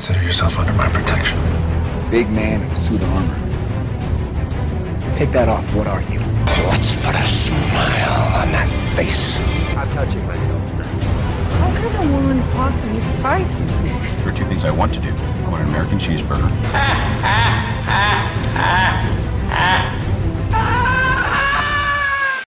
Consider yourself under my protection. Big man in a suit of armor. Take that off. What are you? Let's put a smile on that face. I'm touching myself tonight. How can a woman possibly fight this? There are two things I want to do. I want an American cheeseburger.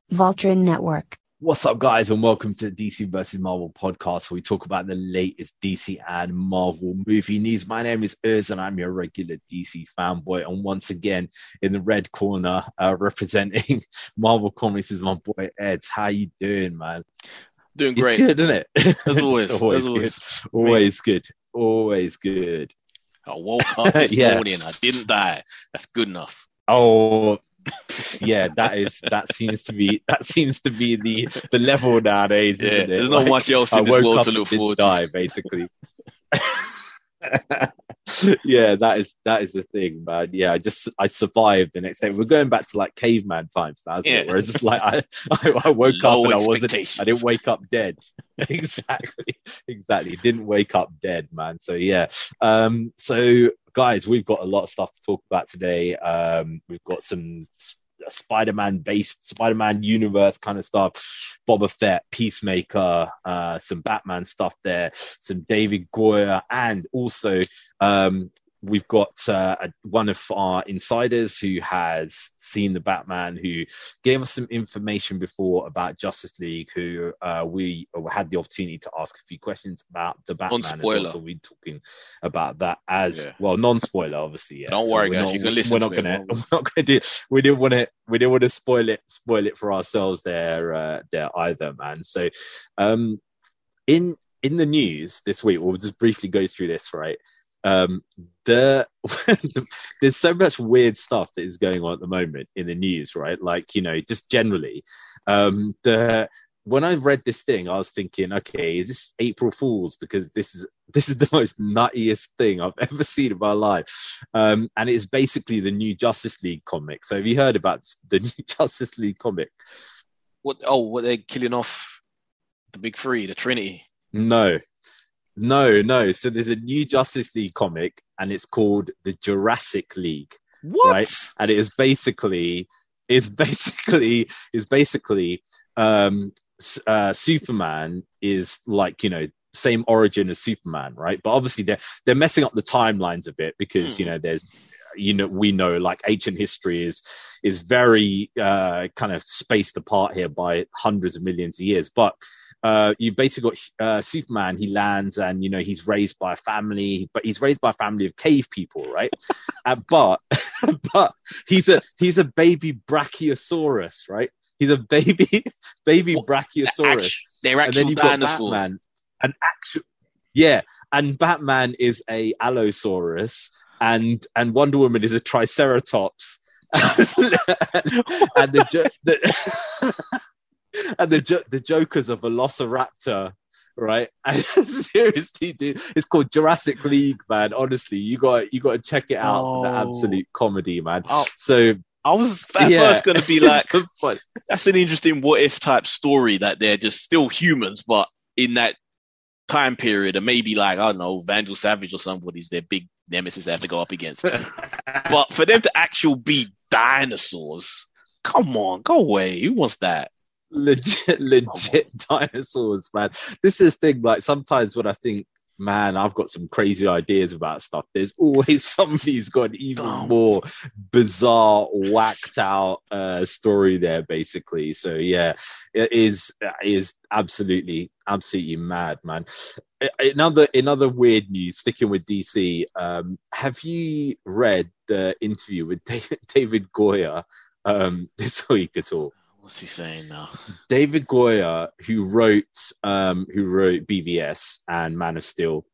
Voltron Network. What's up, guys, and welcome to the DC versus Marvel podcast, where we talk about the latest DC and Marvel movie news. My name is Uz, and I'm your regular DC fanboy. And once again, in the red corner, uh, representing Marvel Comics, is my boy Ed. How you doing, man? Doing It's great. good, isn't it? As always. It's always as good. always. Always good. Always good. I woke up this Yeah. morning. I didn't die. That's good enough. Oh, yeah, that is that seems to be that seems to be the the level nowadays. Yeah, isn't it? there's not Like, much else I in this woke world to look forward to. die, basically. yeah, that is that is the thing, man. Yeah, I just I survived the next day. We're going back to like caveman times now? Yeah. whereas it's just like I, I, I woke Low up and I wasn't. I didn't wake up dead. exactly, exactly. Didn't wake up dead, man. So yeah. Um. So guys, we've got a lot of stuff to talk about today. Um. We've got some. Spider-Man based Spider-Man universe kind of stuff, Boba Fett, Peacemaker, uh, some Batman stuff there, some David Goyer, and also um, we've got uh, a, one of our insiders who has seen the Batman, who gave us some information before about Justice League, who uh, we had the opportunity to ask a few questions about the Batman. as well. Non-spoiler. So we're talking about that as Yeah. well, non-spoiler, obviously. Yeah. Don't worry, guys, not- you can listen We're not gonna. We're not gonna do. We didn't want to. We didn't want to spoil it. Spoil it for ourselves there. Uh, there either, man. So, um, in in the news this week, we'll just briefly go through this, right? Um, the, there's so much weird stuff that is going on at the moment in the news, right? Like, you know, just generally, um, the, when I read this thing, I was thinking, okay, is this April Fools? Because this is, this is the most nuttiest thing I've ever seen in my life. Um, and it's basically the new Justice League comic. So have you heard about the new Justice League comic? What? Oh, what they're killing off the big three, the Trinity. No, no, no. So there's a new Justice League comic, and it's called the Jurassic League, What? Right. and it is basically, it's basically, is basically, um, uh, Superman is like you know same origin as Superman, right? But obviously they're they're messing up the timelines a bit because you know there's you know we know like ancient history is is very uh kind of spaced apart here by hundreds of millions of years but uh you basically got uh superman he lands and you know he's raised by a family but he's raised by a family of cave people right? Uh, but but he's a he's a baby brachiosaurus right? He's a baby baby What? brachiosaurus. They're actual you've got dinosaurs. Batman, an actual, yeah, and Batman is a Allosaurus, and and Wonder Woman is a Triceratops, and the, the and the jo- the Joker's a Velociraptor. Right, and seriously, dude, it's called Jurassic League, man. Honestly, you got you got to check it out. for The Oh. absolute comedy, man. Oh, So I was at yeah, first going to be like, that's an interesting what if type story that they're just still humans, but in that time period, and maybe like I don't know, Vandal Savage or somebody's their big nemesis they have to go up against. but for them to actually be dinosaurs, come on, go away. Who wants that? Legit legit dinosaurs man. This is the thing like sometimes when i think man i've got some crazy ideas about stuff there's always somebody who's got an even Dumb. more bizarre whacked out uh story there basically. So yeah it is it is absolutely absolutely mad man. Another another weird news sticking with dc um have you read the interview with david, david goyer? Um this week at all What's he saying now? David Goyer, who wrote um, who wrote BVS and Man of Steel,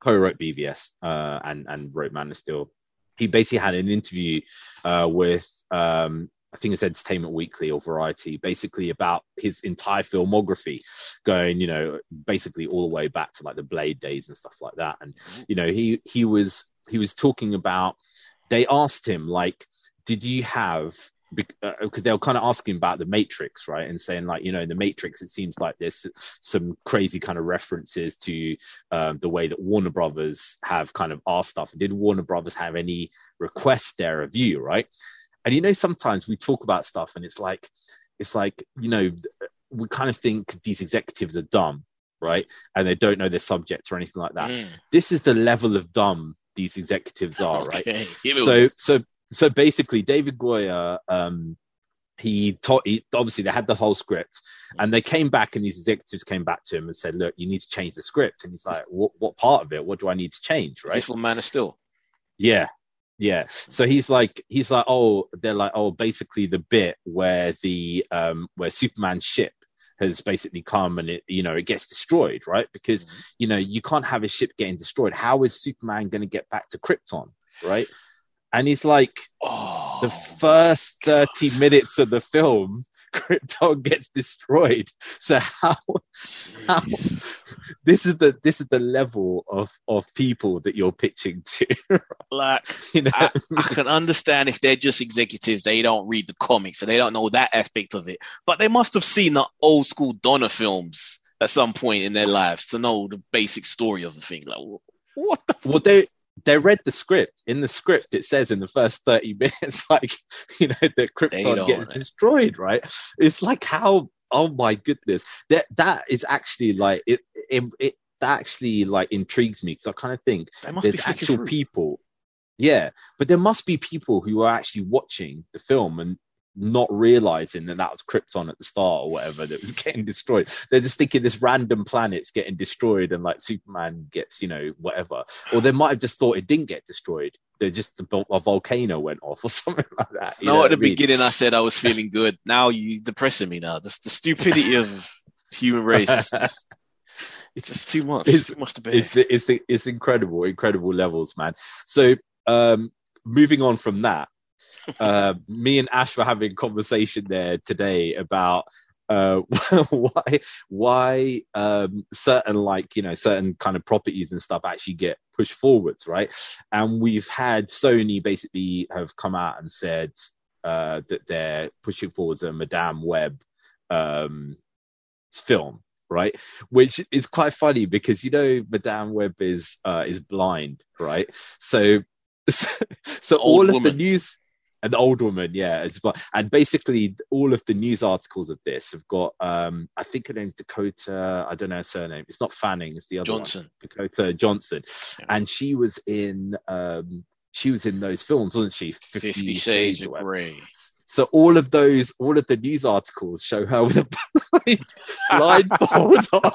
co-wrote BVS uh, and and wrote Man of Steel. He basically had an interview uh, with um, I think it's Entertainment Weekly or Variety, basically about his entire filmography, going you know basically all the way back to like the Blade days and stuff like that. And you know he he was he was talking about. They asked him like, did you have because they were kind of asking about the Matrix, right, and saying like, you know, in the Matrix, it seems like there's some crazy kind of references to um, the way that Warner Brothers have kind of our stuff. Did Warner Brothers have any requests there of you, right? And you know, sometimes we talk about stuff, and it's like, it's like, you know, we kind of think these executives are dumb, right, and they don't know their subject or anything like that. Mm. This is the level of dumb these executives are, right? Okay. It- so so so basically david goyer um he taught he, obviously they had the whole script and they came back and these executives came back to him and said look you need to change the script. And he's like what, what part of it? What do i need to change? Is right? this for Man of Steel? yeah. Yeah. So he's like he's like oh they're like oh basically the bit where the um where superman's ship has basically come and it you know it gets destroyed right? Because you know you can't have a ship getting destroyed. How is superman going to get back to krypton right and he's like Oh, the first 30 minutes of the film krypton gets destroyed so how how this is the this is the level of of people that you're pitching to like you know I, I can understand if they're just executives, they don't read the comics, so they don't know that aspect of it. But they must have seen the old school Donner films at some point in their lives to know the basic story of the thing. Like, wh- what the? well they they read the script. In the script it says in the first 30 minutes like you know that krypton gets destroyed right? It's like how oh my goodness. That that is actually like it it, it that actually like intrigues me because i kind of think They must be there's actual through. people. Yeah but there must be people who are actually watching the film and not realizing that that was krypton at the start or whatever that was getting destroyed they're just thinking this random planet's getting destroyed and like superman gets you know whatever or they might have just thought it didn't get destroyed they just a volcano went off or something like that you No, at the I mean? beginning I said I was feeling good. Now you depressing me now. Just the stupidity of human race. It's just, it's just too much. It's- too much to bear. it's the, it's the, it's incredible, incredible levels, man. So, um, moving on from that, uh, me and Ash were having a conversation there today about uh, why why um, certain like you know certain kind of properties and stuff actually get pushed forwards, right? And we've had Sony basically have come out and said uh, that they're pushing forwards a Madame Web um, film, right? Which is quite funny because you know Madame Web is uh, is blind, right? So so all Old of woman. the news an old woman, yeah, but and basically all of the news articles of this have got um I think her name's Dakota, I don't know her surname. It's not Fanning, it's the other one. Johnson. Dakota Johnson. Yeah. And she was in um she was in those films, wasn't she? Fifty Shades of. Grey. So all of those, all of the news articles show her with a blindfold on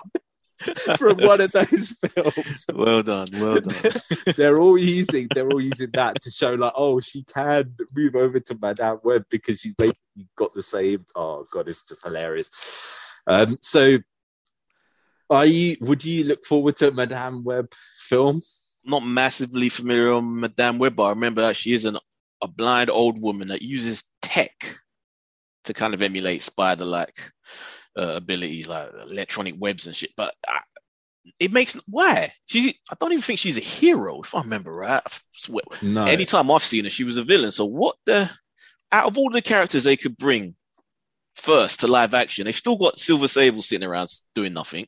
from one of those films. Well done, well done. they're all using, they're all using that to show like, oh, she can move over to Madame Web because she's basically got the same. Oh god, it's just hilarious. Um, so, are you? Would you look forward to a Madame Web film? Not massively familiar with Madame Web, but I remember that she is an, a blind old woman that uses tech to kind of emulate spider-like uh, abilities, like electronic webs and shit. But I, it makes why she? I don't even think she's a hero, if I remember right. I swear, No. anytime I've seen her, she was a villain. So what the? Out of all the characters they could bring first to live action, they've still got Silver Sable sitting around doing nothing.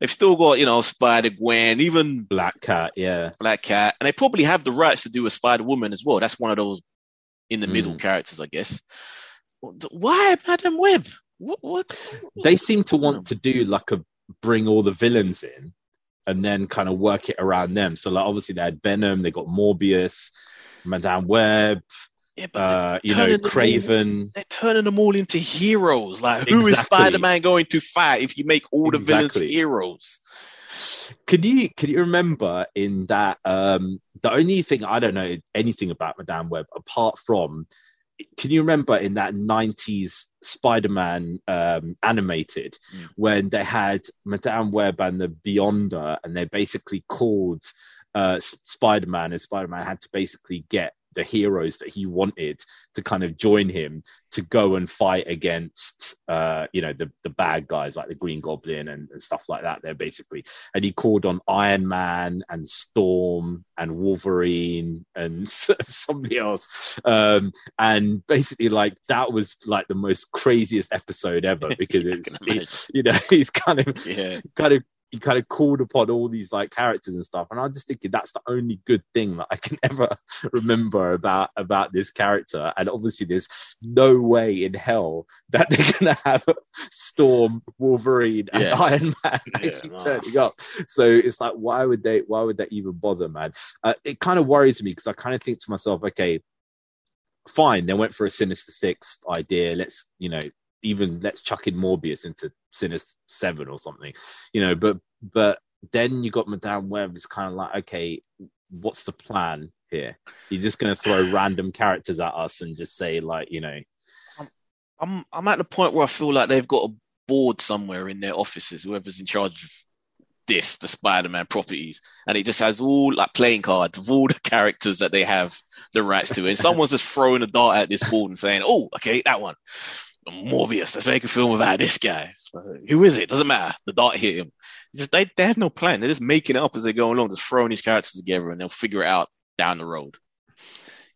They've still got, you know, Spider Gwen, even Black Cat, yeah. Black Cat, and they probably have the rights to do a Spider Woman as well. That's one of those in the middle Mm. characters, I guess. Why Madam Web? What? what? They seem to want to do like a bring all the villains in and then kind of work it around them. So like obviously they had Venom, they got Morbius, Madame Web, Yeah, uh, you know, turning them all- Kraven. they're turning them all into heroes. Like, who is Exactly. Spider Man going to fight if you make all the villains heroes? Can you can you remember in that um the only thing I don't know anything about Madame Web apart from can you remember in that 90s Spider-Man um, animated Mm. when they had Madame Web and the Beyonder and they basically called uh, Spider-Man and Spider-Man had to basically get the heroes that he wanted to kind of join him to go and fight against uh you know the the bad guys like the green goblin and, and stuff like that there basically. And he called on iron man and storm and wolverine and somebody else. Um and basically like that was like the most craziest episode ever because Yeah, it's it, you know he's kind of Yeah. kind of he kind of called upon all these like characters and stuff and i'm just thinking that's the only good thing that i can ever remember about about this character and obviously there's no way in hell that they're gonna have storm wolverine and Yeah. iron man Yeah, actually turning up. So it's like why would they why would they even bother man? Uh, it kind of worries me because i kind of think to myself okay fine they went for a sinister six idea let's you know even let's chuck in Morbius into Sinister Seven or something, you know. But but then you got Madame Web. It's kind of like, okay, what's the plan here? You're just going to throw random characters at us and just say like, you know, I'm I'm at the point where I feel like they've got a board somewhere in their offices, whoever's in charge of this, the Spider-Man properties, and it just has all like playing cards of all the characters that they have the rights to, and someone's just throwing a dart at this board and saying, "Oh, okay, that one, Morbius. Let's make a film about this guy. Who is it? Doesn't matter. The dart hit him. Just, they they have no plan. They're just making it up as they go along, just throwing these characters together, and they'll figure it out down the road.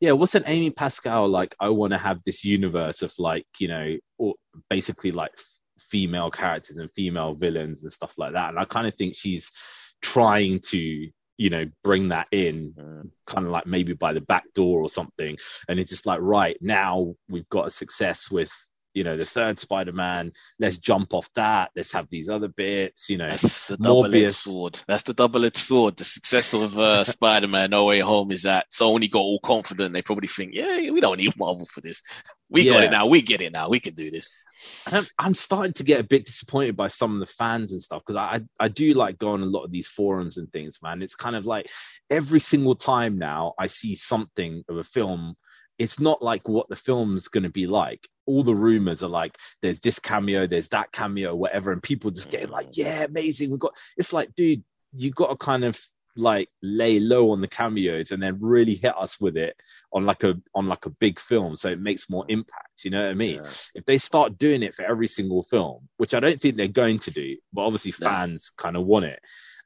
yeah, wasn't Amy Pascal like, I want to have this universe of like, you know, or basically like female characters and female villains and stuff like that. And I kind of think she's trying to, you know, bring that in Mm. kind of like maybe by the back door or something. And it's just like, right now we've got a success with, you know, the third Spider Man. Let's jump off that. Let's have these other bits, you know. That's the double-edged sword. That's the double-edged sword. The success of uh, Spider-Man No Way Home is that Sony got all confident. They probably think, yeah, we don't need Marvel for this. We got it now. We get it now. We can do this. I'm, I'm starting to get a bit disappointed by some of the fans and stuff because I I do like going on a lot of these forums and things, man. It's kind of like every single time now I see something of a film, it's not like what the film's going to be like. All the rumors are like, there's this cameo, there's that cameo, whatever, and people just getting like, yeah, amazing. We got. It's like, dude, you got to kind of like lay low on the cameos and then really hit us with it on like a on like a big film so it makes more impact you know what i mean Yeah. if they start doing it for every single film, which I don't think they're going to do, but obviously fans kind of want it.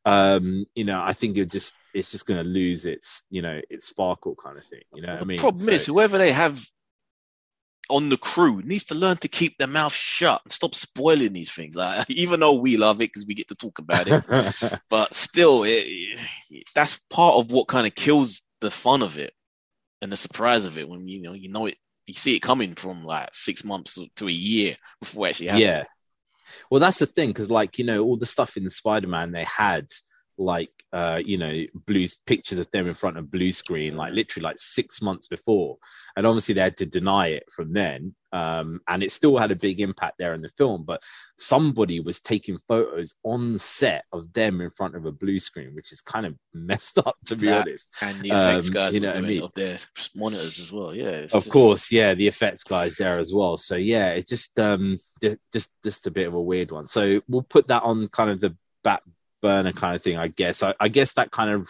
Um, you know, I think it just it's just going to lose its you know its sparkle kind of thing. You know what I the mean? problem So- is, whoever they have on the crew needs to learn to keep their mouth shut and stop spoiling these things. Like, even though we love it because we get to talk about it, but still, it, it- that's part of what kind of kills the fun of it and the surprise of it when you know you know it, you see it coming from like six months to a year before it actually happens. yeah. Well, that's the thing because, like, you know, all the stuff in Spider-Man they had, like, uh, you know, blue pictures of them in front of blue screen, like literally like six months before, and obviously they had to deny it from then. Um, and it still had a big impact there in the film, but somebody was taking photos on set of them in front of a blue screen, which is kind of messed up to be That- honest. and the effects Um, guys you know what I mean? of their monitors as well. Yeah, Of just- course, yeah, the effects guys there as well. So yeah, it's just um just just a bit of a weird one. So we'll put that on kind of the back burner kind of thing, I guess. I, I guess that kind of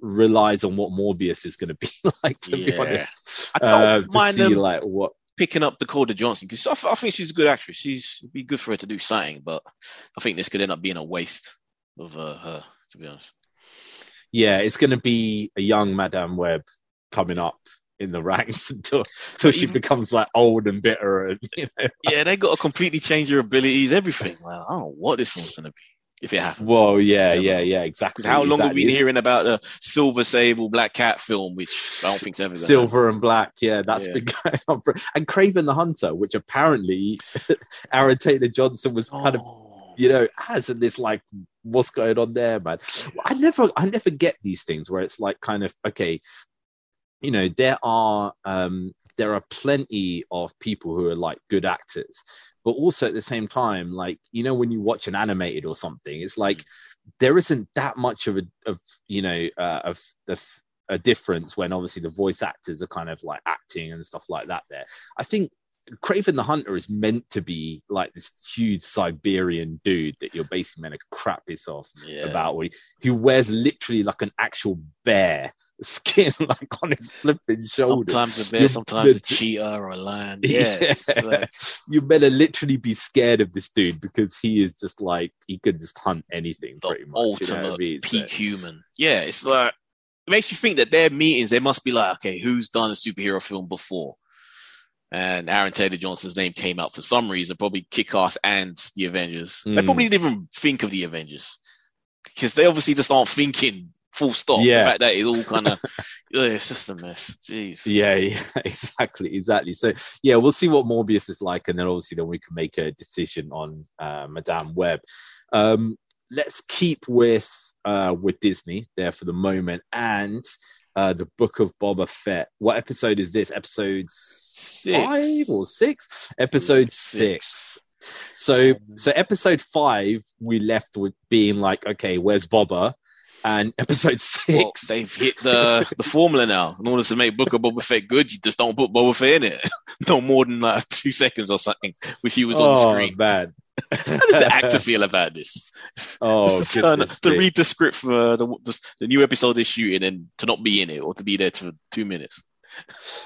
relies on what Morbius is going to be like, to be honest. I don't Uh, to mind see them like what. picking up Dakota Johnson because I, I think she's a good actress. She's it'd be good for her to do something, but I think this could end up being a waste of uh, her. To be honest, Yeah, it's going to be a young Madame Web coming up in the ranks until until she even- becomes like old and bitter and you know. yeah, they got to completely change her abilities, everything. Like, I don't know what this one's gonna be if it happens. Well, yeah, Yeah, yeah, exactly. how long have we been hearing about the Silver Sable Black Cat film, which I don't think's ever Silver and Black, yeah, that's Yeah. been going on for, and Kraven the Hunter, which apparently Aaron Taylor Johnson was kind of, Oh, you know, has and this like, what's going on there, man? I never, I never get these things where it's like kind of okay, you know, there are, um, there are plenty of people who are like good actors, but also at the same time, like you know, when you watch an animated or something, it's like there isn't that much of a, of you know, uh, of of a difference when obviously the voice actors are kind of like acting and stuff like that. There, I think Kraven the Hunter is meant to be like this huge Siberian dude that you're basically meant to crap yourself yeah. about, who wears literally like an actual bear skin like on his flipping shoulder. Sometimes a bear, sometimes a cheetah or a lion. Yeah, it's like, you better literally be scared of this dude because he is just like he could just hunt anything the pretty much. ultimate you know I mean? So- peak human. Yeah, it's like it makes you think that their meetings they must be like, okay, who's done a superhero film before? And Aaron Taylor Johnson's name came out for some reason, probably Kick-Ass and the Avengers. They Mm. probably didn't even think of the Avengers because they obviously just aren't thinking full stop. Yeah. The fact that it's all kind of, it's just a mess. Jeez. Yeah, yeah, exactly, exactly. So yeah, we'll see what Morbius is like, and then obviously then we can make a decision on uh, Madame Web. Um, let's keep with uh, with Disney there for the moment, and uh, the Book of Boba Fett. What episode is this? Episode five or six? Episode Six. six. So so episode five we left with being like, okay, where's Boba? And episode six, Well, they've hit the the formula now. In order to make Book of Boba Fett good, you just don't put Boba Fett in it. no more than like two seconds or something, if he was on the oh screen. Bad. How does the actor feel about this? Oh, just to turn to read the script for the, the the new episode they're shooting and to not be in it or to be there for two minutes.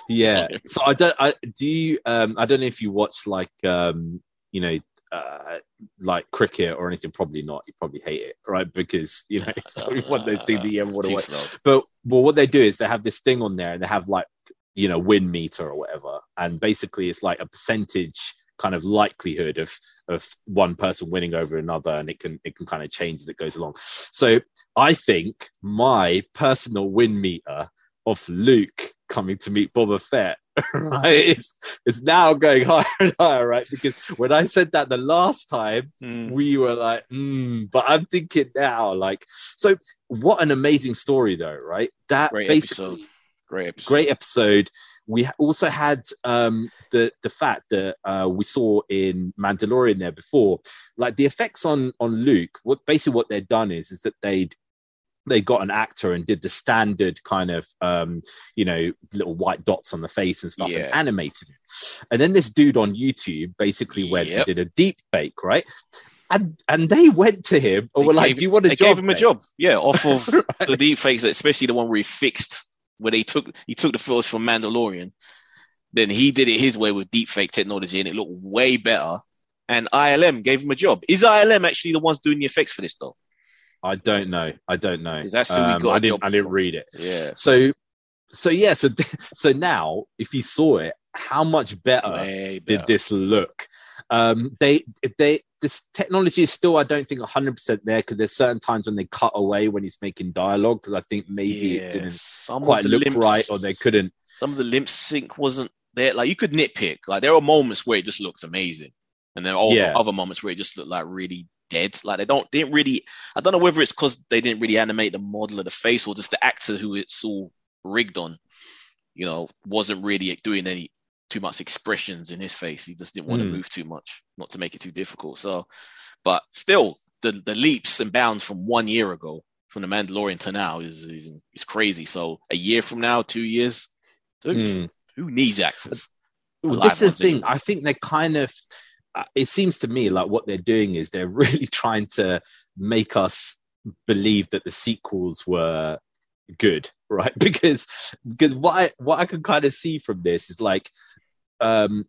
yeah so i don't i do you um i don't know if you watch like um you know uh like cricket or anything probably not. You probably hate it right? Because you know it's probably one of those things that you ever want to watch slow. but well what they do is they have this thing on there and they have like you know win meter or whatever. And basically it's like a percentage kind of likelihood of of one person winning over another and it can it can kind of change as it goes along. So i think my personal win meter of luke coming to meet boba fett right it's it's now going higher and higher right because when i said that the last time Mm. we were like, mm, but I'm thinking now, like, so what an amazing story, though, right? That Great basically episode. Great episode. great episode. We also had um, the the fact that uh, we saw in Mandalorian there before, like the effects on on Luke. What basically what they'd done is is that they'd they got an actor and did the standard kind of um you know little white dots on the face and stuff Yeah. and animated it and then this dude on youtube basically went Yep. and did a deep fake right and and they went to him and They were like gave- do you want a they job gave him a job. Yeah, off of Right. the deep fakes, especially the one where he fixed where they took he took the footage from Mandalorian. Then he did it his way with deep fake technology and it looked way better. And ILM gave him a job. Is ILM actually the ones doing the effects for this though? I don't know i don't know. that's who we Um, got a i didn't i didn't from. read it Yeah. so so yeah so so now if you saw it how much better Way did better. this look. Um, they they this technology is still I don't think 100 percent there because there's certain times when they cut away when he's making dialogue because I think maybe Yeah, it didn't some quite look limps- right or they couldn't. some of the limp sync wasn't there. Like you could nitpick. Like there are moments where it just looks amazing, and then other, Yeah. other moments where it just looked like really dead. Like they don't didn't really. I don't know whether it's because they didn't really animate the model of the face or just the actor who it's all rigged on. You know, wasn't really doing any too much expressions in his face. He just didn't want Hmm. to move too much, not to make it too difficult. So, but still, the the leaps and bounds from one year ago, from the Mandalorian to now, is is, is crazy. So a year from now, two years, dude, Mm. who needs access? Well, this is the thing. I think they're kind of. It seems to me like what they're doing is they're really trying to make us believe that the sequels were good, right? Because because what I what I can kind of see from this is like, um,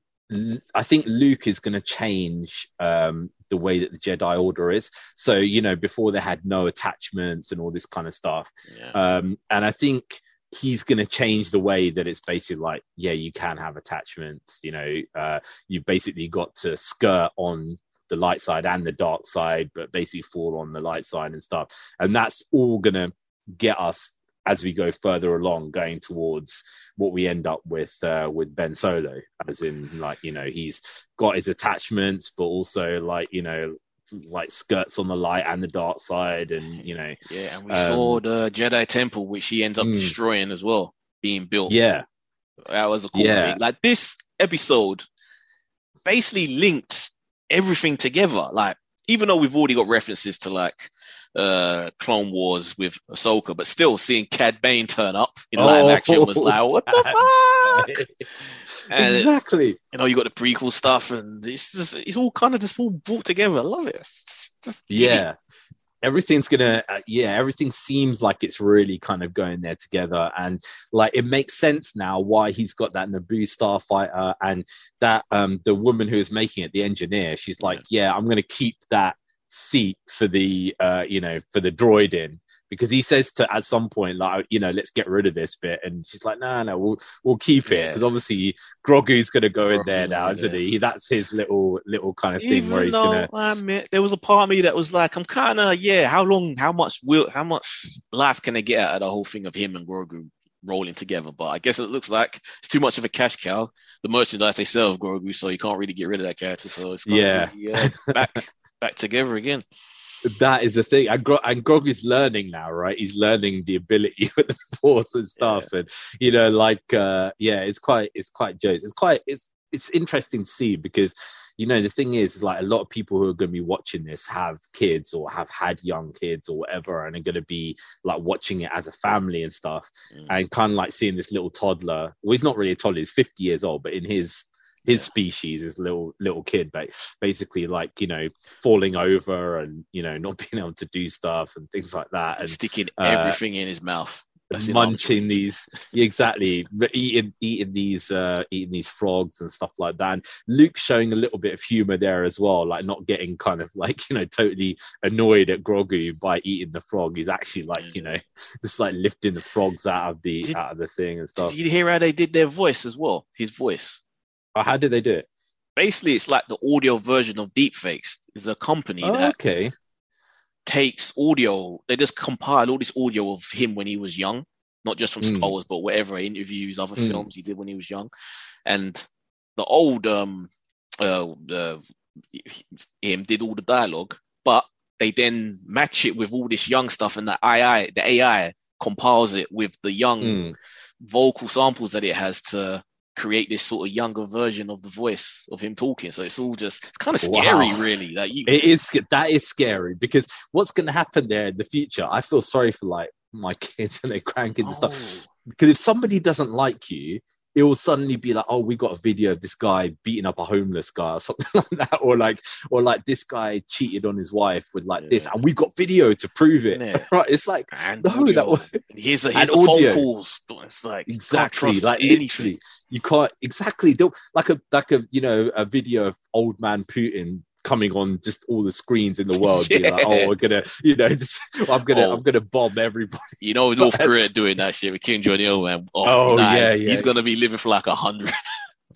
I think Luke is going to change um the way that the Jedi Order is. So you know, before they had no attachments and all this kind of stuff. Yeah. Um, and I think he's going to change the way that it's basically like, yeah, you can have attachments. You know, uh, you've basically got to skirt on the light side and the dark side, but basically fall on the light side and stuff. And that's all going to get us as we go further along, going towards what we end up with uh, with Ben Solo, as in like you know he's got his attachments, but also like you know like skirts on the light and the dark side, and you know yeah, and we um, saw the Jedi Temple, which he ends up Mm. destroying as well, being built. yeah, That was a cool Yeah. thing. Like this episode basically linked everything together. Like, even though we've already got references to like uh Clone Wars with Ahsoka, but still seeing Cad Bane turn up in live Oh. action was like, what the fuck? And exactly. you know, you got the prequel stuff, and it's just it's all kind of just all brought together. I love it. Yeah, everything's gonna uh, yeah everything seems like it's really kind of going there together and like it makes sense now why he's got that naboo starfighter and that um the woman who is making it the engineer she's like yeah, i'm gonna keep that seat for the uh you know for the droid in because he says to at some point like you know let's get rid of this bit and she's like no no we'll we'll keep it Yeah. because obviously Grogu's gonna go in there Grogu, now isn't yeah. he that's his little little kind of thing Even where he's though, gonna I admit, there was a part of me that was like, I'm kind of, yeah, how long, how much will, how much life can they get out of the whole thing of him and Grogu rolling together? But I guess it looks like it's too much of a cash cow. The merchandise they sell of Grogu, so you can't really get rid of that character. So it's Yeah. be, uh, back back together again. That is the thing. And, Gro- and Grogu's learning now, right? He's learning the ability with the force and stuff, and you know, like, uh, yeah, it's quite, it's quite jokes. It's quite, it's, it's interesting to see because, you know, the thing is, like, a lot of people who are going to be watching this have kids or have had young kids or whatever, and are going to be like watching it as a family and stuff, Mm. and kind of like seeing this little toddler. Well, he's not really a toddler; he's fifty years old, but in his his species, his little little kid, ba- basically like you know falling over and you know not being able to do stuff and things like that, and sticking uh, everything in his mouth. That's munching these exactly eating eating these uh eating these frogs and stuff like that and luke showing a little bit of humor there as well like not getting kind of like you know totally annoyed at grogu by eating the frog he's actually like you know just like lifting the frogs out of the Did- out of the thing and stuff Did you hear how they did their voice as well? His voice. Oh, how did they do it Basically, it's like the audio version of Deepfakes. Is a company oh, that okay takes audio. They just compile all this audio of him when he was young, not just from Mm. Star Wars, but whatever interviews, other Mm. films he did when he was young, and the old um uh the him did all the dialogue, but they then match it with all this young stuff, and the AI the AI compiles it with the young Mm. vocal samples that it has to create this sort of younger version of the voice of him talking. So it's all just it's kind of scary, Wow. really. That you It is that is scary because what's going to happen there in the future? I feel sorry for like my kids and their grandkids and stuff Oh. because if somebody doesn't like you, it will suddenly be like, oh, we got a video of this guy beating up a homeless guy or something like that, or like, or like this guy cheated on his wife with like this, and we got video to prove it. Yeah. Right? It's like and no, audio. that here's a, and here's the phone calls. It's like exactly like anything. literally you can't exactly like a like a you know a video of old man Putin coming on just all the screens in the world being like oh we're gonna you know just I'm gonna Oh. I'm gonna bomb everybody You know, North Korea doing that shit with Kim Jong Il, man. Off Oh, knives. yeah, yeah. He's gonna be living for like a hundred.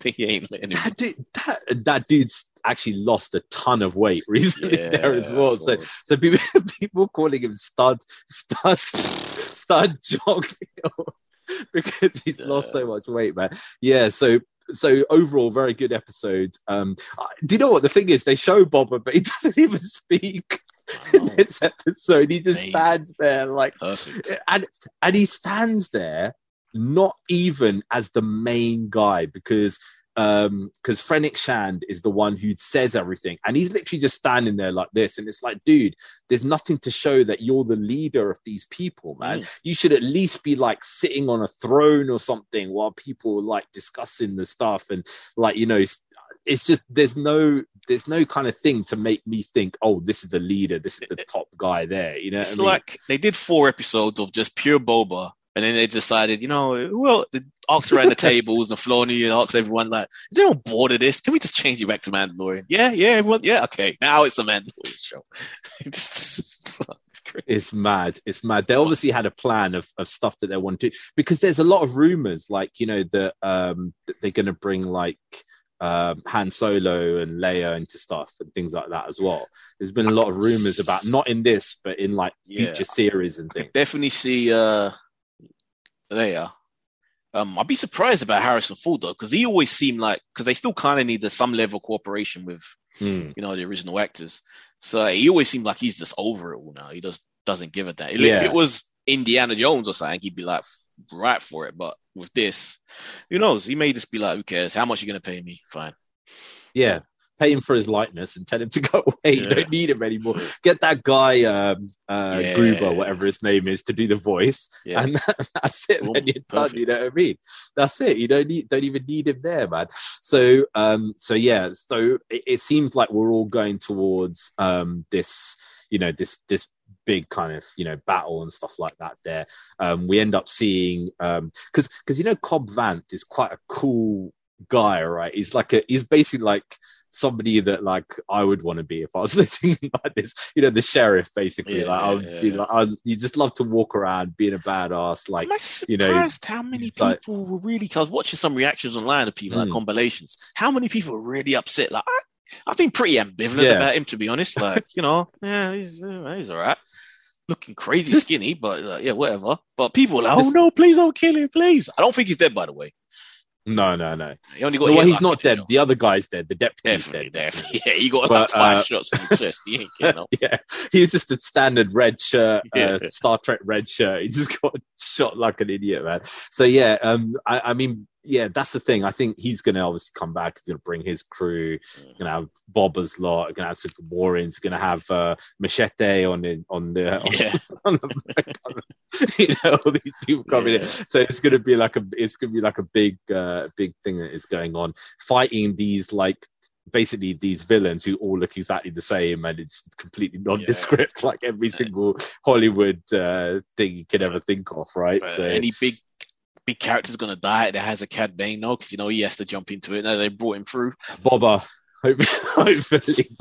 He ain't letting that dude that that dude's actually lost a ton of weight recently Yeah, there as well so so- so people people calling him stud stud stud jog because he's lost so much weight man yeah so so overall very good episode um do you know what the thing is they show Boba but he doesn't even speak in this episode he just Amazing. stands there like perfect. and and he stands there not even as the main guy because um because Fennec Shand is the one who says everything and he's literally just standing there like this and it's like dude there's nothing to show that you're the leader of these people man you should at least be like sitting on a throne or something while people are, like discussing the stuff and like you know it's, it's just there's no there's no kind of thing to make me think oh this is the leader this is the top guy there you know It's I mean? like they did four episodes of just pure boba, and then they decided, you know, well, they asked around the tables, and Filoni and you asked everyone, like, is anyone bored of this? Can we just change it back to Mandalorian? Yeah, yeah, everyone, yeah, okay. Now it's a Mandalorian show. It's crazy. It's mad. It's mad. They obviously had a plan of, of stuff that they want to because there's a lot of rumors, like you know that um that they're going to bring like um Han Solo and Leia into stuff and things like that as well. There's been a lot of rumors about not in this, but in like Yeah. future series and things. definitely see uh there. Um, I'd be surprised about Harrison Ford though, because he always seemed like because they still kind of need some level of cooperation with Hmm. you know the original actors. So he always seemed like he's just over it all now. He just doesn't give a damn. If it was Indiana Jones or something, he'd be like right for it. But with this, who knows? He may just be like, "Who cares? How much are you gonna pay me? Fine." Yeah. Pay him for his likeness and tell him to go away. You don't need him anymore. Get that guy, um, uh, Yeah. Gruber, whatever his name is, to do the voice, Yeah. and that's it. Cool. Then you're done. You know what I mean? That's it. You don't need, don't even need him there, man. So, um, so yeah. So it, it seems like we're all going towards um this, you know this this big kind of you know battle and stuff like that there um we end up seeing um because because you know cobb vanth is quite a cool guy right he's like a he's basically like somebody that like I would want to be if I was living like this. You know, the sheriff basically. Yeah, like I would yeah, be like, I, you just love to walk around being a badass. Like I'm actually you know, surprised how many it's like- people were really. I was watching some reactions online of people, like Mm. compilations. How many people were really upset? Like, I, I've been pretty ambivalent Yeah. about him, to be honest. Like, you know, yeah, he's, he's all right. Looking crazy skinny, but uh, yeah, whatever. But people were like, oh no, please don't kill him, please. I don't think he's dead, by the way. No, no, no. He only got well, he's not dead. The other guy's dead. The deputy's Definitely, dead. Yeah, he got But, like five uh, shots in the chest. He ain't getting up. yeah, he was just a standard red shirt, uh, Star Trek red shirt. He just got shot like an idiot, man. So yeah, um, I, I mean, yeah, that's the thing. I think he's gonna obviously come back. He's gonna bring his crew. Gonna have Boba's lot. Gonna have some Warrens. Gonna have uh, Machete on the on the on, Yeah. on the, you know all these people coming in. So it's gonna be like a it's gonna be like a big uh, big thing that is going on, fighting these like basically these villains who all look exactly the same and it's completely nondescript like every single Hollywood uh, thing you could ever think of, right? But so any big big character's gonna die that has a Cad Bane though, because you know he has to jump into it. Now they brought him through. Boba, hope, hopefully,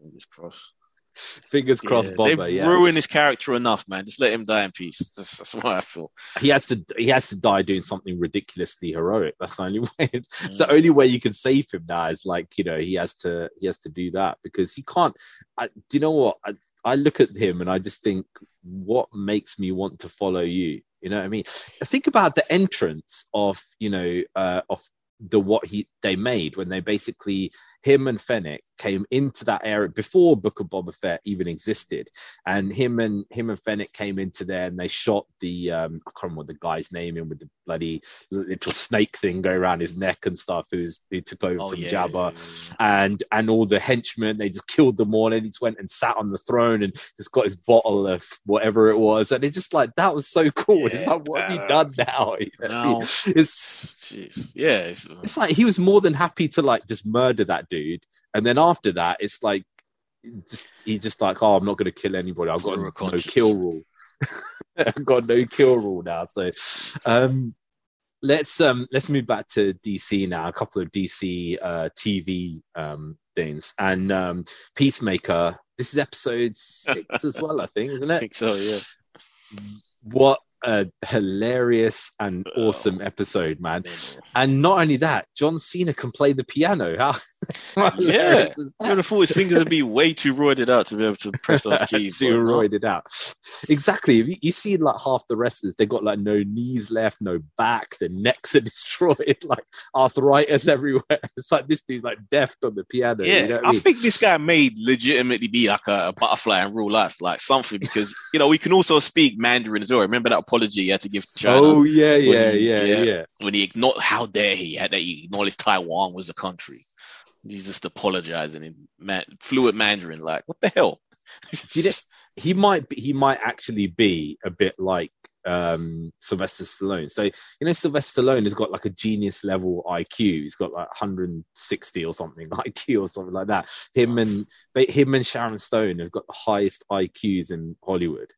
Fingers crossed. fingers crossed, Yeah, Boba. They've Yeah, ruined his character enough, man. Just let him die in peace. That's, that's what I feel. he has to he has to die doing something ridiculously heroic. That's the only way. It's Mm. the only way you can save him now is like you know he has to he has to do that because he can't. I, do you know what? I, I look at him and I just think, what makes me want to follow you? You know what I mean? Think about the entrance of you know uh, of the what he they made when they basically him and Fennec came into that area before Book of Boba Fett even existed, and him and him and Fennec came into there and they shot the um, I can't remember what the guy's name in with the bloody little snake thing going around his neck and stuff who's who took over Oh from yeah, Jabba yeah, yeah. and and all the henchmen they just killed them all and he just went and sat on the throne and just got his bottle of whatever it was and it's just like that was so cool it's like what have you done now You know what I mean? No. it's Jeez. Yeah. It's, it's like he was more than happy to like just murder that dude. And then after that it's like just he just like oh i'm not going to kill anybody. I've got no kill rule. I've got no kill rule now. So um let's um let's move back to dc now. A couple of dc uh tv um things. And um peacemaker this is episode six as well i think isn't I it? Think so. Yeah. what a hilarious and oh, awesome episode man and not only that, John Cena can play the piano. How, how Yeah. I would have thought his fingers would be way too roided out to be able to press those keys. Too roided out. Exactly. You, you see, like half the wrestlers, they got like no knees left, no back. Their necks are destroyed, like arthritis everywhere. It's like this dude's like deft on the piano. Yeah, you know I I mean? think this guy may legitimately be like a, a butterfly in real life, like something, because you know we can also speak Mandarin as well. Remember that apology he had to give to China Oh yeah, yeah, When- yeah, yeah. yeah. when he ignored how dare he had that he acknowledged Taiwan was a country. He's just apologizing in man, fluent Mandarin, like what the hell? Know- he might be, he might actually be a bit like um Sylvester Stallone. So you know Sylvester Stallone has got like a genius level IQ. He's got like 160 or something IQ or something like that. Him and him and Sharon Stone have got the highest IQs in Hollywood.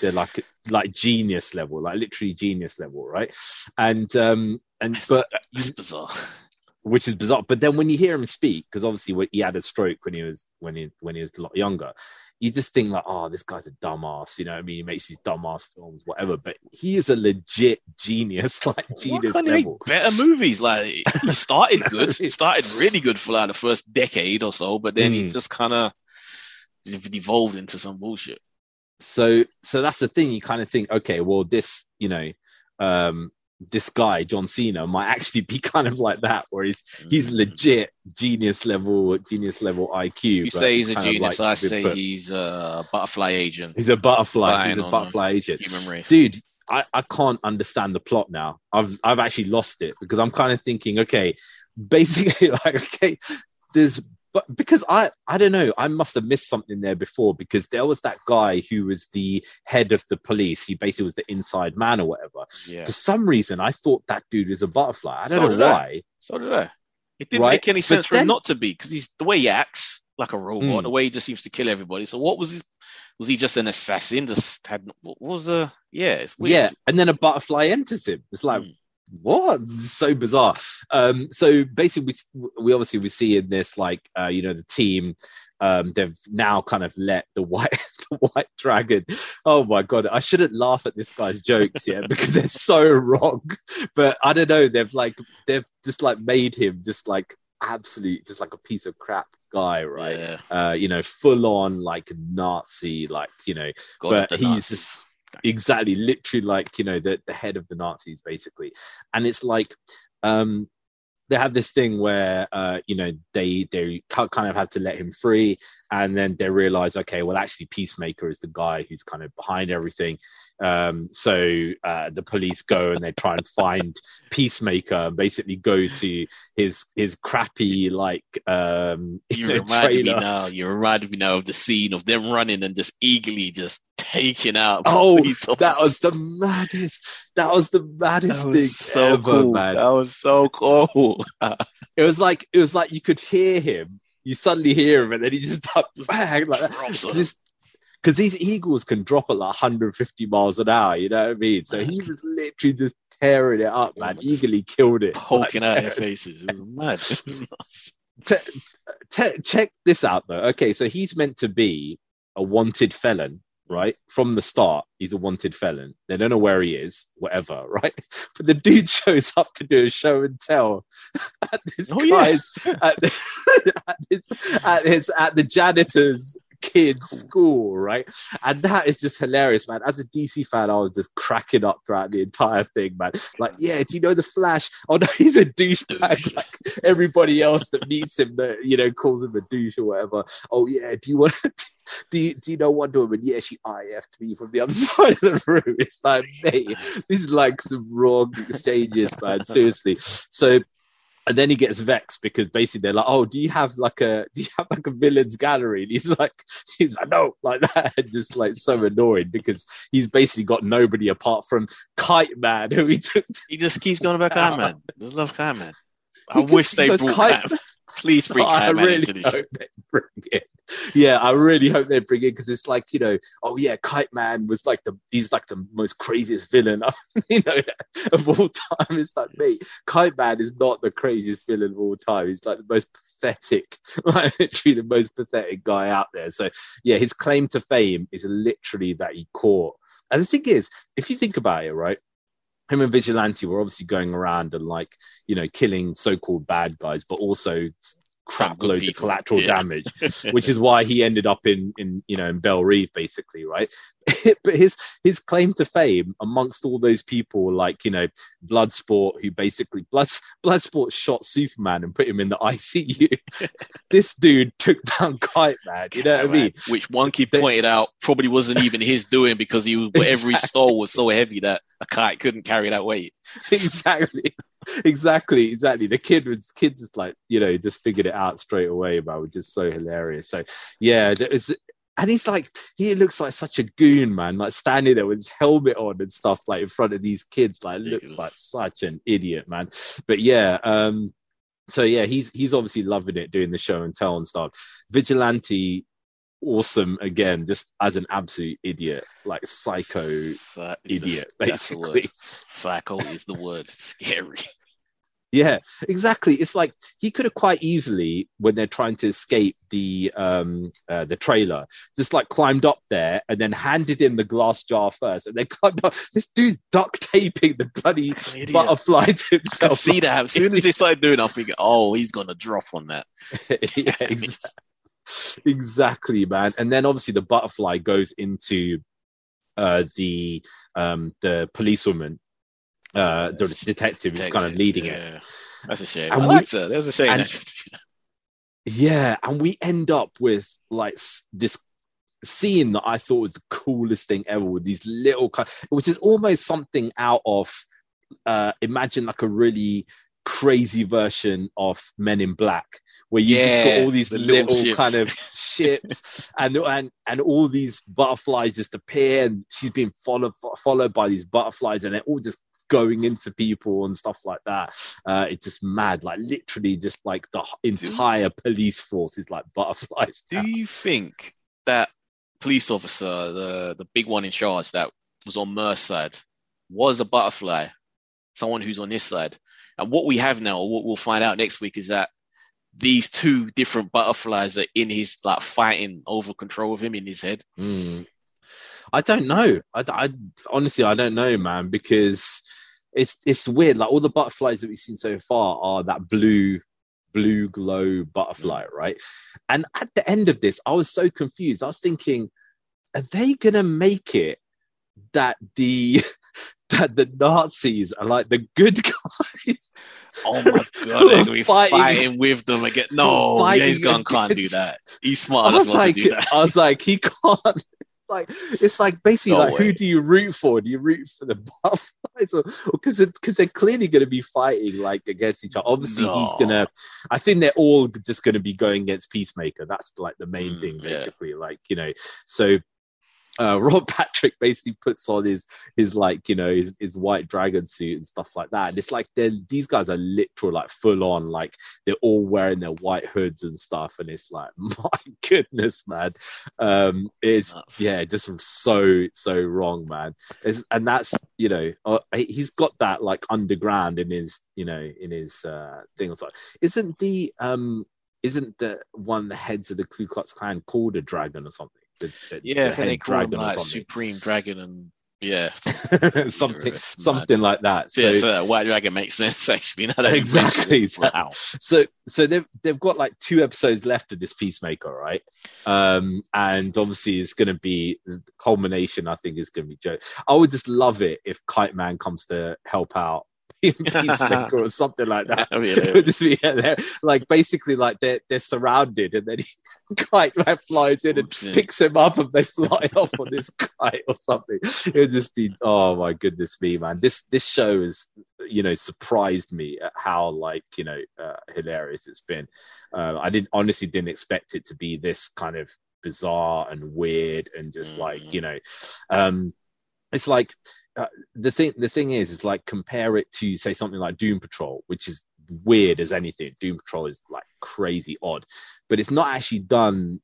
They're like like genius level, like literally genius level, right? And um and That's, but that's bizarre. which is bizarre. But then when you hear him speak, because obviously he had a stroke when he was when he when he was a lot younger, you just think like, oh, this guy's a dumbass. You know what I mean? He makes these dumbass films, whatever. But he is a legit genius, like Why can't he make better movies? Like he started good, he started really good for like the first decade or so, but then he Mm. just kind of devolved into some bullshit. So so that's the thing. You kind of think, okay, well, this you know. um this guy John Cena might actually be kind of like that, where he's he's legit genius level genius level IQ. Mm. You say he's a genius. like I say put- he's a butterfly agent, he's a butterfly. He's a butterfly agent. human race. dude I, I can't understand the plot now i've i've actually lost it because i'm kind of thinking okay basically like okay there's but because i i don't know i must have missed something there before because there was that guy who was the head of the police he basically was the inside man or whatever Yeah. for some reason i thought that dude was a butterfly i don't So know did I. why So did I. It didn't Right, make any but sense for him not to be because he's the way he acts like a robot, Mm. the way he just seems to kill everybody. So what was his Was he just an assassin? Just had what was the yeah? It's weird. Yeah, and then a butterfly enters him. It's like Mm. What? So bizarre. Um, so basically, we, we obviously we see in this like uh, you know the team. Um, they've now kind of let the white the white dragon. Oh my god, I shouldn't laugh at this guy's jokes yet because they're so wrong. But I don't know. They've like they've just like made him just like absolute, just like a piece of crap guy, right? Yeah. Uh, you know, full on like Nazi, like you know, God but he's Nazis. just exactly. Literally like you know the the head of the nazis basically. And it's like um they have this thing where uh you know they they kind of have to let him free. And then they realize okay well actually peacemaker is the guy who's kind of behind everything. Um so uh the police go and they try and find peacemaker and basically go to his his crappy like um You know, reminded me now. You reminded me now of the scene of them running and just Eagly just taking out. Oh, that was the maddest. That was the maddest That thing so ever, cool. man. That was so cool. It was like it was like you could hear him. You suddenly hear him, and then he just like, bang like that. Drops on This, because these eagles can drop at like 150 miles an hour. You know what I mean? So he was literally just tearing it up, man. Eagly killed it, poking Like, out their faces. It was mad. It was nuts. te- te- check this out though. Okay, so he's meant to be a wanted felon, right? From the start, he's a wanted felon. They don't know where he is, whatever, right? But the dude shows up to do a show and tell at this Oh, yeah. guy's at, the, at, this, at his at the janitor's kids School. school, right? And that is just hilarious, man. As a DC fan, I was just cracking up throughout the entire thing, man. Like, yeah, do you know the Flash? Oh no, he's a douchebag. Like everybody else that meets him, that you know, calls him a douche or whatever. Oh yeah, do you want? To, Do you, do you know Wonder Woman? Yeah, she IF'd me from the other side of the room. It's like, mate, this is like some wrong exchanges, man. Seriously. So, and then he gets vexed because basically they're like, "Oh, do you have like a do you have like a villains gallery?" And he's like, "He's like, no, like that." And just like so annoyed because he's basically got nobody apart from Kite Man, who he took. He just keeps going about Kite Man. Just love Kite Man. I wish they brought Kite- Kite. Please bring oh, I Kite really into the show. hope they bring it. Yeah, I really hope they bring it because it's like you know, oh yeah, Kite Man was like the he's like the most craziest villain, you know, of all time. It's like mate, Kite Man is not the craziest villain of all time. He's like the most pathetic, like literally the most pathetic guy out there. So yeah, his claim to fame is literally that he caught. And the thing is, if you think about it, right? Him and Vigilante were obviously going around and like, you know, killing so-called bad guys, but also crap loads of collateral Yeah. damage, which is why he ended up in, in, you know, in Belle Reve, basically, right? but his, his claim to fame amongst all those people, like, you know, Bloodsport, who basically, Blood, Bloodsport shot Superman and put him in the ICU. this dude took down Kite Man, you know what I mean? Which one kid pointed out probably wasn't even his doing because he was, whatever he stole was so heavy that a kite couldn't carry that weight. exactly exactly exactly. The kid was kid just like you know just figured it out straight away man which is so hilarious. So yeah it's and he's like he looks like such a goon man like standing there with his helmet on and stuff like in front of these kids like looks like such an idiot man. But yeah um so yeah he's he's obviously loving it doing the show and tell and stuff. Vigilante awesome again just as an absolute idiot like psycho Psy- idiot, the basically. Psycho is the word. Scary. Yeah, exactly. It's like he could have quite easily, when they're trying to escape the um uh, the trailer, just like climbed up there and then handed him the glass jar first, and then climbed up. This dude's duct taping the bloody butterfly to I himself. see that. As soon as they started doing, I think, oh, he's gonna drop on that. yeah, ex- exactly, man. And then obviously the butterfly goes into uh the um the policewoman, uh the detective who's kind of leading it. yeah. That's a shame. And I we- liked her. That a shame. and- Yeah, and we end up with like this scene that I thought was the coolest thing ever with these little, which is almost something out of, uh, imagine like a really crazy version of Men in Black, where you just got all these the little, little kind of ships, and and and all these butterflies just appear, and she's being followed followed by these butterflies, and they're all just going into people and stuff like that. Uh, it's just mad, like literally, just like the entire police force is like butterflies. Do you think that police officer, the the big one in charge that was on Murn's side, was a butterfly, someone who's on this side. And what we have now, or what we'll find out next week, is that these two different butterflies are in his like fighting over control of him in his head. Mm. I don't know. I, I honestly I don't know, man, because it's it's weird. Like all the butterflies that we've seen so far are that blue blue glow butterfly, right? And at the end of this, I was so confused. I was thinking, are they gonna make it that the that the Nazis are like the good guys? Oh my god, they're gonna be fighting, fighting with them again. No, James Gunn can't do that. He's smart enough like, to do that. I was like, he can't like it's like basically no like way. who do you root for? Do you root for the butterflies or because because they're clearly going to be fighting like against each other? Obviously, no. he's gonna. I think they're all just going to be going against Peacemaker. That's like the main mm, thing, basically. Yeah. Like you know, so uh, Rob Patrick basically puts on his his like you know his, his white dragon suit and stuff like that. And it's like then these guys are literal like full on like they're all wearing their white hoods and stuff. And it's like my goodness, man, um, it's yeah, just so so wrong, man. It's, and that's you know uh, he's got that like underground in his you know in his uh, thing. So isn't the um isn't the one the heads of the Ku Klux Klan called a dragon or something? The, the yeah, the they call him like Supreme Dragon and yeah, something something like that. So, yeah, so that White Dragon makes sense actually. exactly. Wow. So so they've they've got like two episodes left of this Peacemaker, right? Um, and obviously it's going to be the culmination. I think is going to be Joe. I would just love it if Kite Man comes to help out peacemaker or something like that. Oh, yeah, yeah. just be yeah, like basically like they're they're surrounded and then he kite like flies in and Oops, picks him up and they fly off on this kite or something. It would just be oh my goodness me, man. This this show is you know surprised me at how like you know uh, hilarious it's been. Uh, I didn't honestly didn't expect it to be this kind of bizarre and weird and just mm. like you know um it's like uh, the thing the thing is is like compare it to say something like Doom Patrol, which is weird as anything. Doom Patrol is like crazy odd, but it's not actually done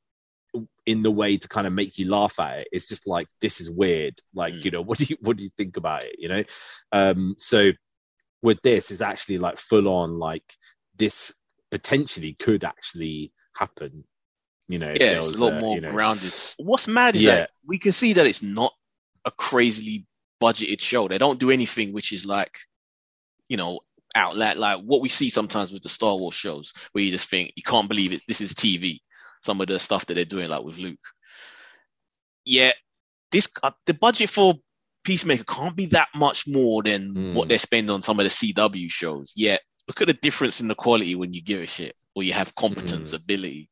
in the way to kind of make you laugh at it. It's just like this is weird. Like mm. you know, what do you what do you think about it? You know, um, so with this is actually like full on like this potentially could actually happen. You know, yeah, it's a lot uh, more you know, grounded. What's mad is yeah. that we can see that it's not a crazily budgeted show. They don't do anything which is like, you know, outlet like what we see sometimes with the Star Wars shows, where you just think you can't believe it. This is TV. Some of the stuff that they're doing, like with Luke. Yeah, this uh, the budget for Peacemaker can't be that much more than mm. what they spend on some of the CW shows. Yet, look at the difference in the quality when you give a shit or you have competence, mm. ability.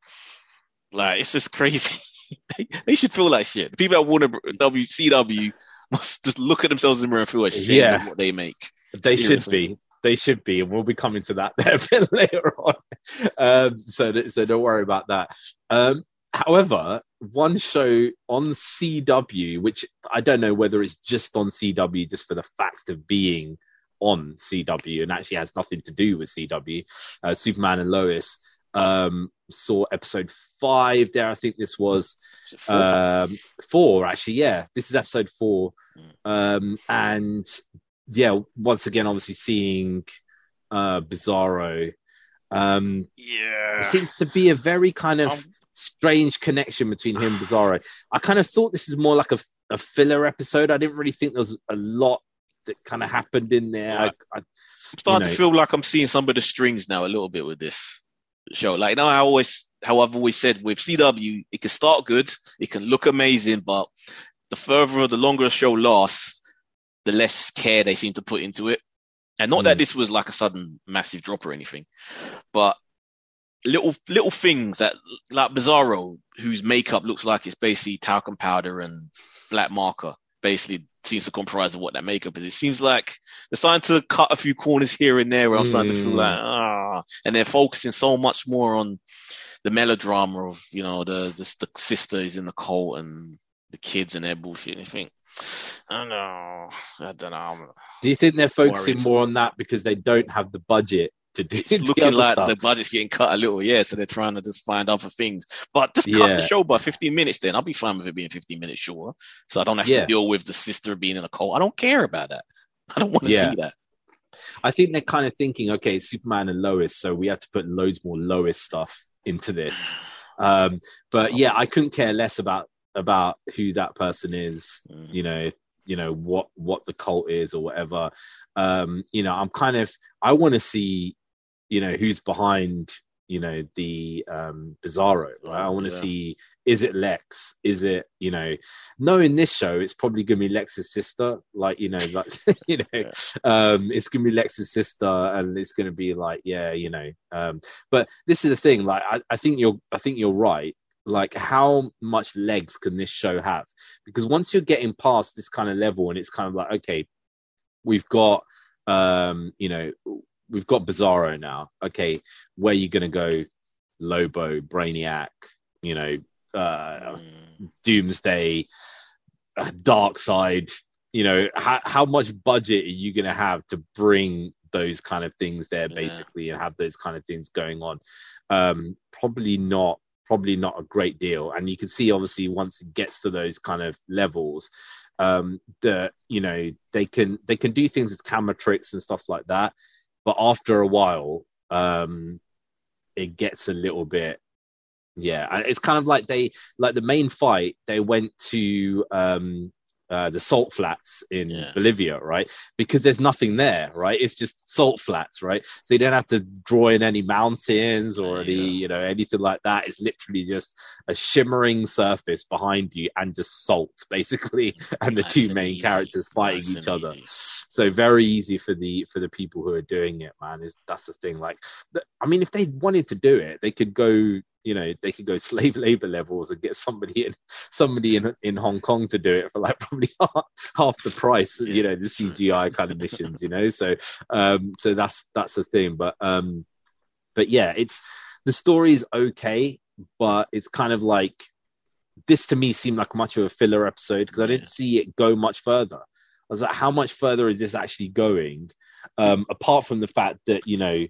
Like it's just crazy. they, they, should feel like shit. The people at Warner WCW must just look at themselves in the mirror and feel ashamed yeah. of what they make. They Seriously. should be. They should be, and we'll be coming to that there a bit later on. Um, so, so don't worry about that. Um, however, one show on CW, which I don't know whether it's just on CW just for the fact of being on CW and actually has nothing to do with CW, uh, Superman and Lois um, saw episode five there. I think this was four? Um, four, actually. Yeah, this is episode four. Hmm. Um, and yeah, once again, obviously seeing uh, Bizarro. Um, yeah, it seems to be a very kind of um, strange connection between him and Bizarro. I kind of thought this is more like a, a filler episode. I didn't really think there was a lot that kind of happened in there. Yeah. I, am starting you know, to feel like I'm seeing some of the strings now a little bit with this show. Like, now, I always, how I've always said with CW, it can start good, it can look amazing, but the further, the longer the show lasts, the less care they seem to put into it. And not mm. that this was like a sudden massive drop or anything, but little little things that like Bizarro, whose makeup looks like it's basically talcum powder and black marker, basically seems to comprise of what that makeup is. It seems like they're starting to cut a few corners here and there where I'm mm. starting to feel like, hmm. ah, and they're focusing so much more on the melodrama of, you know, the, the, the sisters in the cult and the kids and their bullshit. And you think, I don't know. I don't know. Do you think they're focusing worried. more on that because they don't have the budget to do. It's looking like stuff. the budget's getting cut a little, yeah. So they're trying to just find other things, but just cut Yeah. the show by 15 minutes. Then I'll be fine with it being 15 minutes shorter, so I don't have Yeah. to deal with the sister being in a cult. I don't care about that. I don't want to Yeah. see that. I think they're kind of thinking, okay, Superman and Lois, so we have to put loads more Lois stuff into this. Um, but yeah, I couldn't care less about about who that person is. Mm. You know, you know what what the cult is or whatever. Um, you know, I'm kind of I want to see, you know, who's behind. You know the um, Bizarro. Right? I want to Yeah. see is it Lex? Is it you know? Knowing this show, it's probably gonna be Lex's sister. Like you know, like you know, Yeah. um, it's gonna be Lex's sister, and it's gonna be like, yeah, you know. Um, but this is the thing. Like, I, I think you're, I think you're right. Like, how much legs can this show have? Because once you're getting past this kind of level, and it's kind of like, okay, we've got, um, you know, we've got Bizarro now. Okay, where you gonna go? Lobo, Brainiac, you know, uh, Mm. Doomsday, uh, Darkseid. You know, how how much budget are you going to have to bring those kind of things there, Yeah. basically, and have those kind of things going on? Um, probably not. Probably not a great deal. And you can see, obviously, once it gets to those kind of levels, um, that you know they can they can do things with camera tricks and stuff like that. But after a while, um, it gets a little bit yeah it's kind of like they like the main fight they went to um uh, the salt flats in Yeah. Bolivia, right? Because there's nothing there, right? It's just salt flats, right? So you don't have to draw in any mountains or any, Yeah. you know, anything like that. It's literally just a shimmering surface behind you and just salt, basically, and the Nice two main easy. characters fighting Nice each other easy. So very easy for the for the people who are doing it man is that's the thing like i mean if they wanted to do it they could go you know they could go slave labor levels and get somebody in somebody in in hong kong to do it for like probably half, half the price you know the cgi kind of missions you know? So um so that's that's the thing but um but yeah it's the story is okay but it's kind of like this to me seemed like much of a filler episode because I didn't see it go much further. I was like, how much further is this actually going? Um, apart from the fact that you know,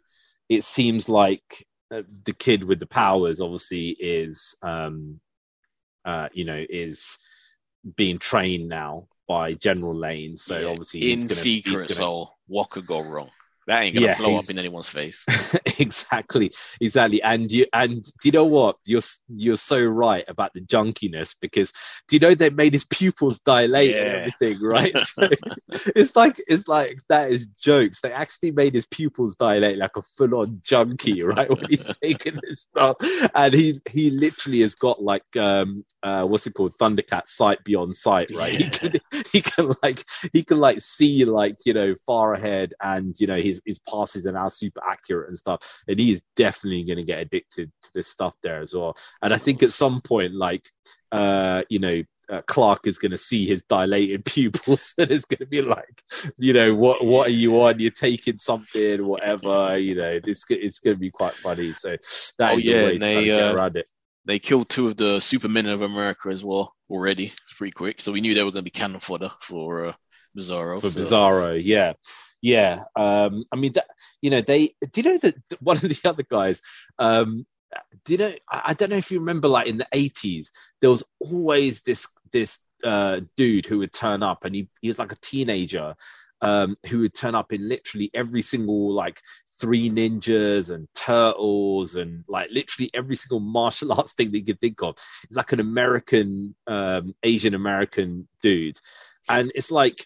it seems like uh, the kid with the powers obviously is, um, uh, you know, is being trained now by General Lane. So Yeah, obviously he's in gonna, secret, gonna, so what could go wrong? That ain't gonna Yeah, blow up in anyone's face. exactly, exactly. And you and do you know what? You're you're so right about the junkiness because do you know they made his pupils dilate and everything, right? so it's like it's like that is jokes. They actually made his pupils dilate like a full on junkie, right? When he's taking this stuff, and he he literally has got like um uh what's it called Thundercat sight beyond sight, right? He can he can like he can like see like you know far ahead and you know his his passes are now super accurate and stuff and he is definitely going to get addicted to this stuff there as well and i think at some point like uh you know uh, Clark is going to see his dilated pupils, and it's going to be like, you know, what what are you on? You're taking something, whatever. You know, it's it's going to be quite funny. So that Oh, is yeah, a way and to kind they, uh, around it. They killed two of the Supermen of America as well already. It's pretty quick, so we knew they were going to be cannon fodder for uh, Bizarro. for so- Bizarro. Yeah, yeah. Um, I mean, that, you know, they. Do you know that one of the other guys? Um, do you know? I, don't know if you remember, like in the eighties, there was always this this uh, dude who would turn up, and he he was like a teenager. Um, who would turn up in literally every single like three ninjas and turtles and like literally every single martial arts thing that you could think of. It's like an American, um, Asian American dude. And it's like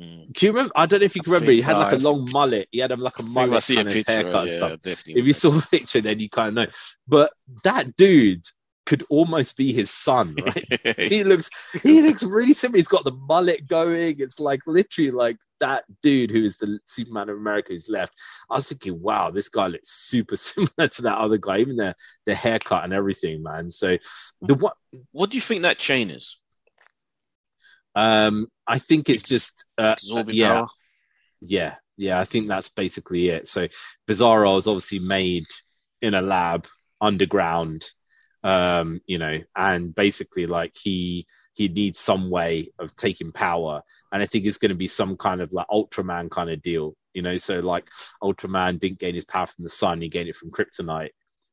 Mm. do you remember? I don't know if you can I remember. He had like a long mullet. He had um, like a I mullet see a kind of picture. haircut and yeah, stuff. definitely. If you saw a picture, then you kind of know. But that dude could almost be his son, right? he looks he looks really similar. He's got the mullet going. It's like literally like that dude who is the Superman of America who's left. I was thinking, wow, this guy looks super similar to that other guy, even the the haircut and everything, man. So the what what do you think that chain is? Um I think it's just uh, Absorbing yeah. power? Yeah, yeah, I think that's basically it. So Bizarro is obviously made in a lab underground, um, you know, and basically like he he needs some way of taking power, and I think it's going to be some kind of like Ultraman kind of deal, you know. So like Ultraman didn't gain his power from the sun; he gained it from kryptonite.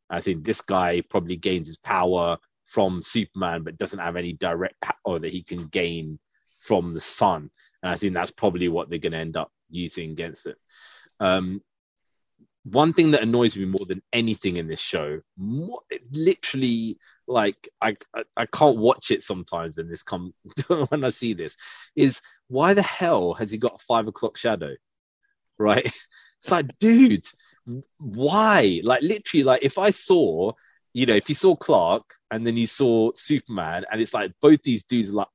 I think this guy probably gains his power from Superman, but doesn't have any direct power that he can gain from the sun. And I think that's probably what they're going to end up using against it. Um, one thing that annoys me more than anything in this show, more, literally, like I, I, I can't watch it sometimes. And this come when I see this, is why the hell has he got a five o'clock shadow? Right? It's like, dude, why? Like literally, like if I saw, you know, if you saw Clark and then you saw Superman, and it's like both these dudes are like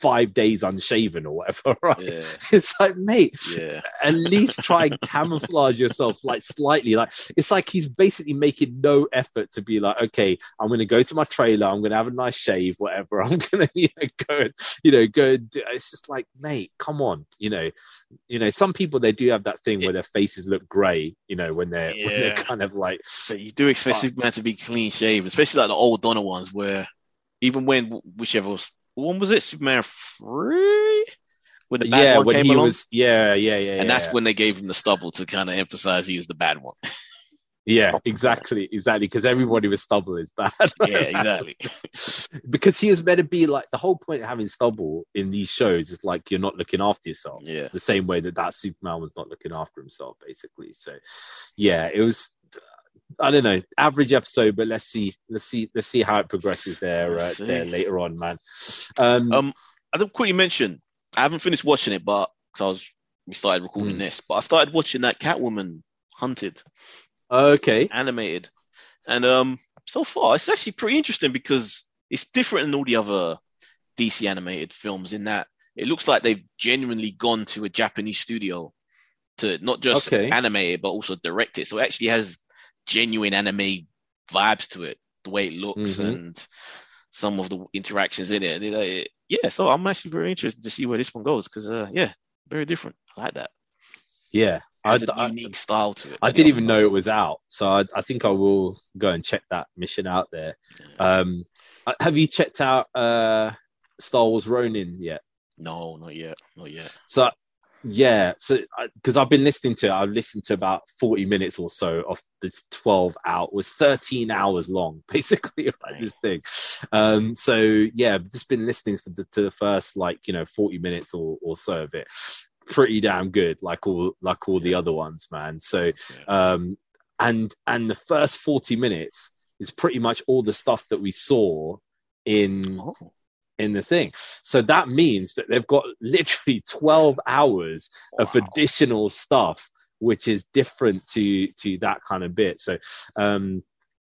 five days unshaven or whatever, right? Yeah. It's like, mate, Yeah. at least try and camouflage yourself like slightly. Like it's like he's basically making no effort to be like, okay, I'm gonna go to my trailer, I'm gonna have a nice shave, whatever. I'm gonna, you know, go and you know, go and do it's just like, mate, come on, you know. You know, some people they do have that thing where their faces look grey, you know, when they're when they're kind of like But you do expect. Superman to be clean shaven, especially like the old Donner ones, where even when whichever was one was it Superman three when the bad yeah, one when came he along, was yeah, yeah, yeah. and yeah, that's yeah. when they gave him the stubble to kind of emphasize he was the bad one. Yeah, exactly, exactly. Because everybody with stubble is bad. yeah, exactly. because he was meant to be like the whole point of having stubble in these shows is like you're not looking after yourself. Yeah. The same way that that Superman was not looking after himself, basically. So, yeah, it was. I don't know, average episode, but let's see, let's see, let's see how it progresses there, uh, there later on, man. Um, Um, I don't quickly mention I haven't finished watching it, but because I was we started recording Mm. this, but I started watching that Catwoman Hunted okay, animated, and um, so far it's actually pretty interesting because it's different than all the other DC animated films in that it looks like they've genuinely gone to a Japanese studio to not just Okay. animate it but also direct it, so it actually has genuine anime vibes to it, the way it looks Mhm. and some of the interactions in it. It, yeah, so I'm actually very interested to see where this one goes because, uh, yeah, very different. I like that. yeah. I, Has a I, unique style to it. I didn't even know it was out, so I, I think I will go and check that mission out there. Um, uh, have you checked out uh, Star Wars Ronin yet? No, not yet, not yet. So yeah, so because I've been listening to it, I've listened to about forty minutes or so of this twelve out was thirteen hours long, basically like Right. this thing. Um, so yeah, I've just been listening to the, to the first like you know forty minutes or, or so of it. Pretty damn good, like all like all the other ones, man. So um, and and the first forty minutes is pretty much all the stuff that we saw in Oh, in the thing. So that means that they've got literally 12 hours of additional stuff, which is different to, to that kind of bit. So, um,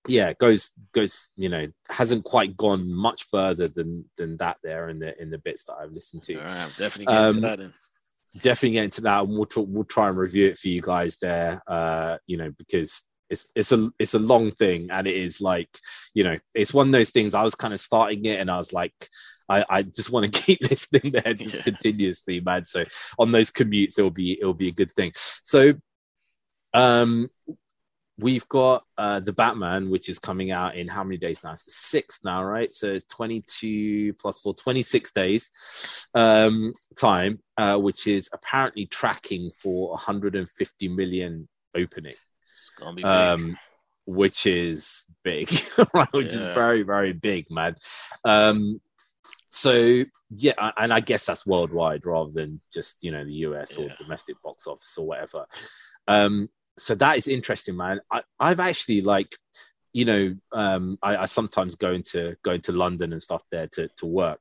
yeah, it goes, goes, you know, hasn't quite gone much further than, than that there in the, in the bits that I've listened to. All right, I'm definitely getting Um, to that then. Definitely get into that and we'll, tr- we'll try and review it for you guys there, uh, you know, because it's, it's a, it's a long thing and it is like, you know, it's one of those things I was kind of starting it and I was like, I, I just want to keep listening there just Yeah. continuously, man. So on those commutes, it'll be it'll be a good thing. So, um, we've got uh the Batman, which is coming out in how many days now? It's the sixth now, right? So it's twenty two plus four, 26 days, um, time, uh, which is apparently tracking for 150 million opening It's gonna be big. um, which is big, right? Which Yeah. is very, very big, man. Um, so yeah, and I guess that's worldwide rather than just you know the US or domestic box office or whatever. Um, so that is interesting, man. I, I've actually like, you know, um, I, I sometimes go into go into London and stuff there to to work,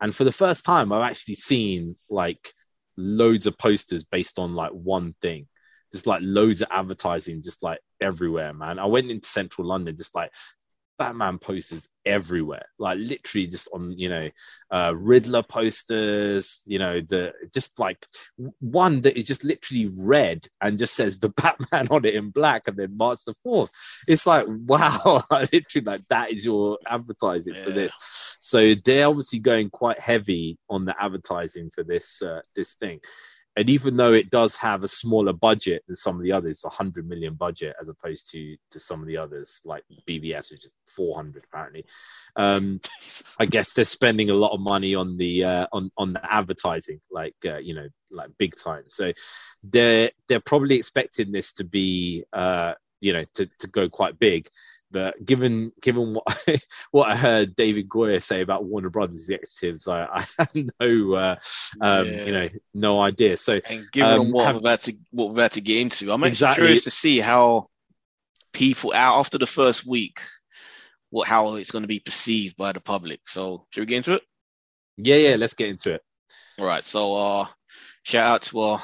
and for the first time, I've actually seen like loads of posters based on like one thing just like loads of advertising just like everywhere man i went into central london just like batman posters everywhere. Like literally just on you know uh riddler posters you know the just like one that is just literally red and just says the batman on it in black and then march the 4th it's like wow literally like that is your advertising for this. So they're obviously going quite heavy on the advertising for this uh, this thing and even though it does have a smaller budget than some of the others, a hundred million budget as opposed to to some of the others like BVS, which is four hundred apparently. Um, I guess they're spending a lot of money on the uh, on on the advertising, like uh, you know, like big time. So they're they're probably expecting this to be uh, you know to to go quite big. But given given what I, what I heard David Goyer say about Warner Brothers executives, I, I had no uh, um, Yeah. you know no idea. So And given Um, what have- I'm about to what we're about to get into, I'm actually Exactly. curious to see how people out after the first week, what how it's going to be perceived by the public. So should we get into it? yeah, yeah, let's get into it. All right. So uh, shout out to our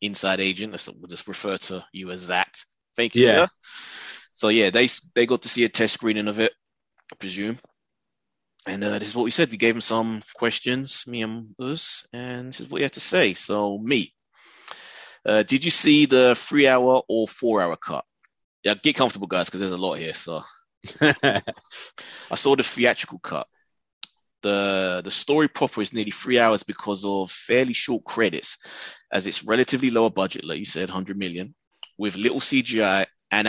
inside agent. Let's we'll just refer to you as that. Thank you, Yeah. sir. So yeah, they they got to see a test screening of it, I presume. And uh, this is what we said. We gave him some questions, me and us, and this is what he had to say. So me, uh, did you see the three hour or four hour cut? Yeah, get comfortable, guys, because there's a lot here. So I saw the theatrical cut. The the story proper is nearly three hours because of fairly short credits, as it's relatively lower budget, like you said, 100 million, with little CGI and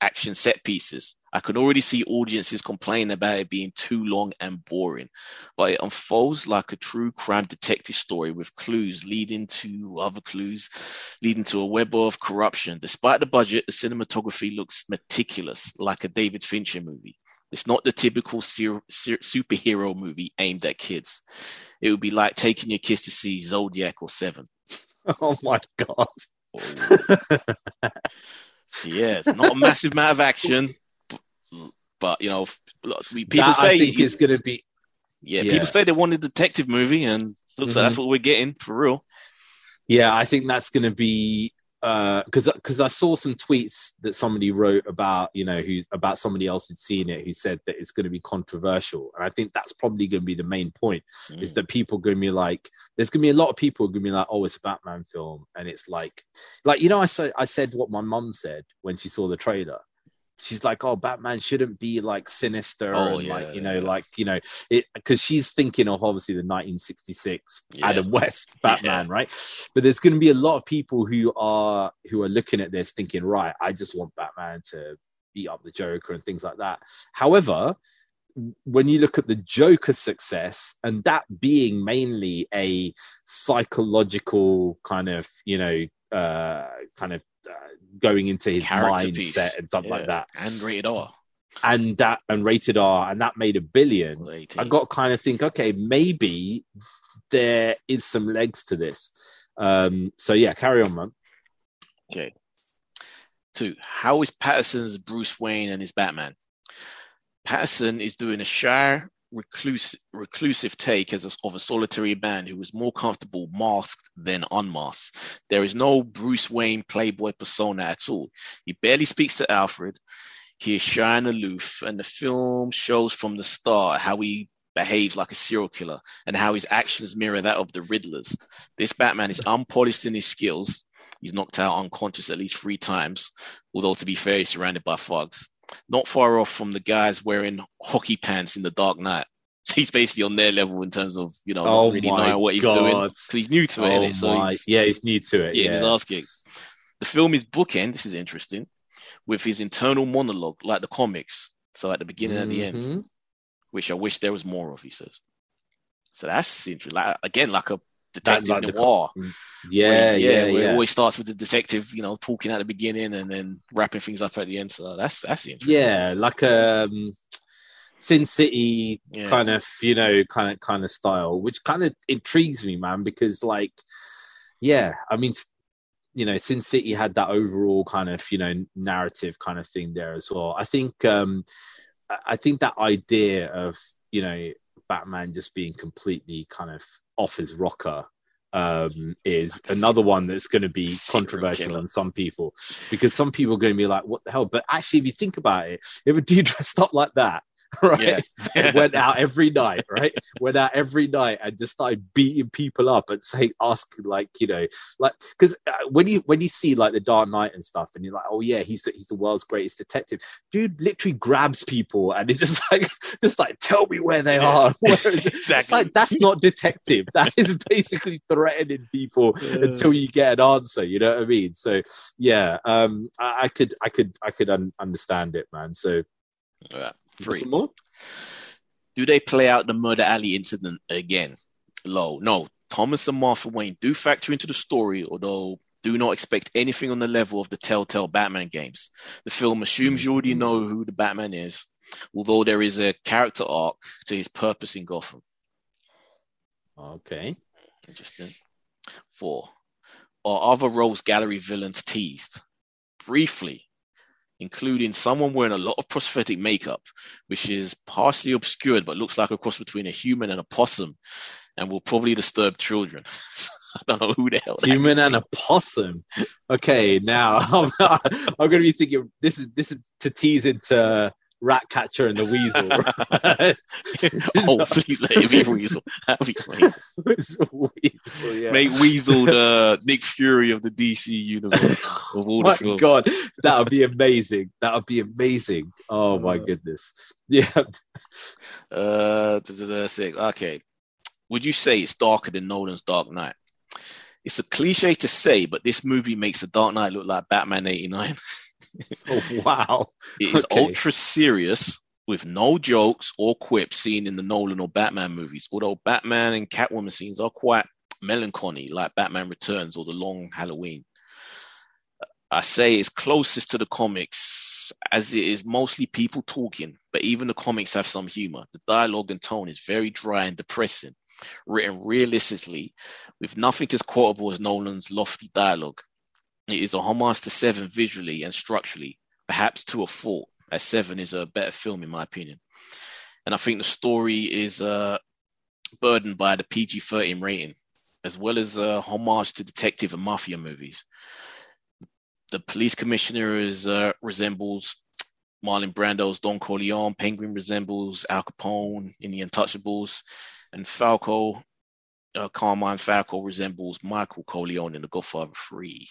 action set pieces. I can already see audiences complain about it being too long and boring, but it unfolds like a true crime detective story with clues leading to other clues, leading to a web of corruption. Despite the budget, the cinematography looks meticulous, like a David Fincher movie. It's not the typical ser- ser- superhero movie aimed at kids. It would be like taking your kids to see Zodiac or Seven. oh my god. Oh. Yeah, not a massive amount of action, but, but, you know, we, people that, say I think it's going to be yeah, yeah. people say they want a detective movie, and looks like Mhm. that's what we're getting for real. Yeah, I think that's going to be because because I saw some tweets that somebody wrote about you know who's about somebody else who'd seen it who said that it's going to be controversial, and I think that's probably going to be the main point is Mm. that people going to be like, there's going to be a lot of people going to be like, oh, it's a Batman film, and it's like, like you know, I said I said what my mum said when she saw the trailer. She's like, oh, Batman shouldn't be like sinister Oh, and yeah, like you know, yeah. like you know, it because she's thinking of obviously the 1966 Yeah. Adam West. Batman, right? But there's going to be a lot of people who are who are looking at this thinking, right, I just want Batman to beat up the Joker and things like that. However, when you look at the Joker success and that being mainly a psychological kind of, you know, uh, kind of uh, going into his Character piece. mindset and stuff like that, And rated R. and that and rated R, and that made a billion. 18. I got kind of think, okay, maybe there is some legs to this. Um, so yeah, carry on, man. Okay. Two, how is Pattinson's Bruce Wayne and his Batman? Pattinson is doing a shy, reclusive take as a, of a solitary man who is more comfortable masked than unmasked. There is no Bruce Wayne playboy persona at all. He barely speaks to Alfred. He is shy and aloof, and the film shows from the start how he behaves like a serial killer and how his actions mirror that of the Riddlers. This Batman is unpolished in his skills. He's knocked out unconscious at least three times, although to be fair, he's surrounded by thugs. Not far off from the guys wearing hockey pants in the Dark Knight. So he's basically on their level in terms of, you know, Oh not really knowing what he's God. doing. Because he's new to it, Oh? So my, he's, yeah, he's new to it. yeah, Yeah, he's asking. The film is bookend, this is interesting, with his internal monologue, like the comics. So at the beginning and the end, Mhm. which I wish there was more of, he says. So that's interesting. Like, again, like a That- detective like the noir. Yeah, where- yeah, where It always starts with the detective, you know, talking at the beginning and then wrapping things up at the end. So that's that's interesting. Yeah, like a um, Sin City Yeah. kind of, you know, kind of kind of style, which kind of intrigues me, man, because like, yeah, I mean, you know, Sin City had that overall kind of, you know, narrative kind of thing there as well. I think, um, I think that idea of, you know, Batman just being completely kind of off his rocker um, is another one that's going to be controversial on some people because some people are going to be like, what the hell? But actually, if you think about it, if a dude dressed up like that right? Yeah. went out every night, right? went out every night and just started beating people up and saying, asking like, you know, like, because uh, when you when you see like the Dark Knight and stuff, and you're like, oh yeah, he's the, he's the world's greatest detective. Dude literally grabs people and it's just like, just like, tell me where they Yeah. are. Exactly. like that's not detective. That is basically threatening people until you get an answer. You know what I mean? So yeah, um, I, I could, I could, I could un- understand it, man. So Yeah. Three. more? Do they play out the Murder Alley incident again? Low. No. Thomas and Martha Wayne do factor into the story, although do not expect anything on the level of the Telltale Batman games. The film assumes you already know who the Batman is, although there is a character arc to his purpose in Gotham. Okay. Interesting. Four. Are other Rogues Gallery villains teased? Briefly, including someone wearing a lot of prosthetic makeup, which is partially obscured but looks like a cross between a human and a possum and will probably disturb children. I don't know who the hell that Human and a possum. Okay, now I'm, I'm going to be thinking this is this is to tease into Ratcatcher and the Weasel. Oh, please let it be Weasel. That'd be great. Weasel, yeah. Make Weasel the Nick Fury of the DC universe of all the films. God, that would be amazing. That would be amazing. Oh my Uh, goodness. Yeah. Uh, six. Okay. Would you say it's darker than Nolan's Dark Knight? It's a cliche to say, but this movie makes the Dark Knight look like Batman 89. Oh wow. It is Okay. ultra serious with no jokes or quips seen in the Nolan or Batman movies, although Batman and Catwoman scenes are quite melancholy, like Batman Returns or The Long Halloween. I say it's closest to the comics as it is mostly people talking, but even the comics have some humor. The dialogue and tone is very dry and depressing, written realistically with nothing as quotable as Nolan's lofty dialogue. It is a homage to Seven visually and structurally, perhaps to a fault, as Seven is a better film in my opinion. And I think the story is uh, burdened by the PG-13 rating, as well as a homage to detective and mafia movies. The police commissioner is uh, resembles Marlon Brando's Don Corleone. Penguin resembles Al Capone in The Untouchables, and Falco, uh, Carmine Falco resembles Michael Corleone in The Godfather Three.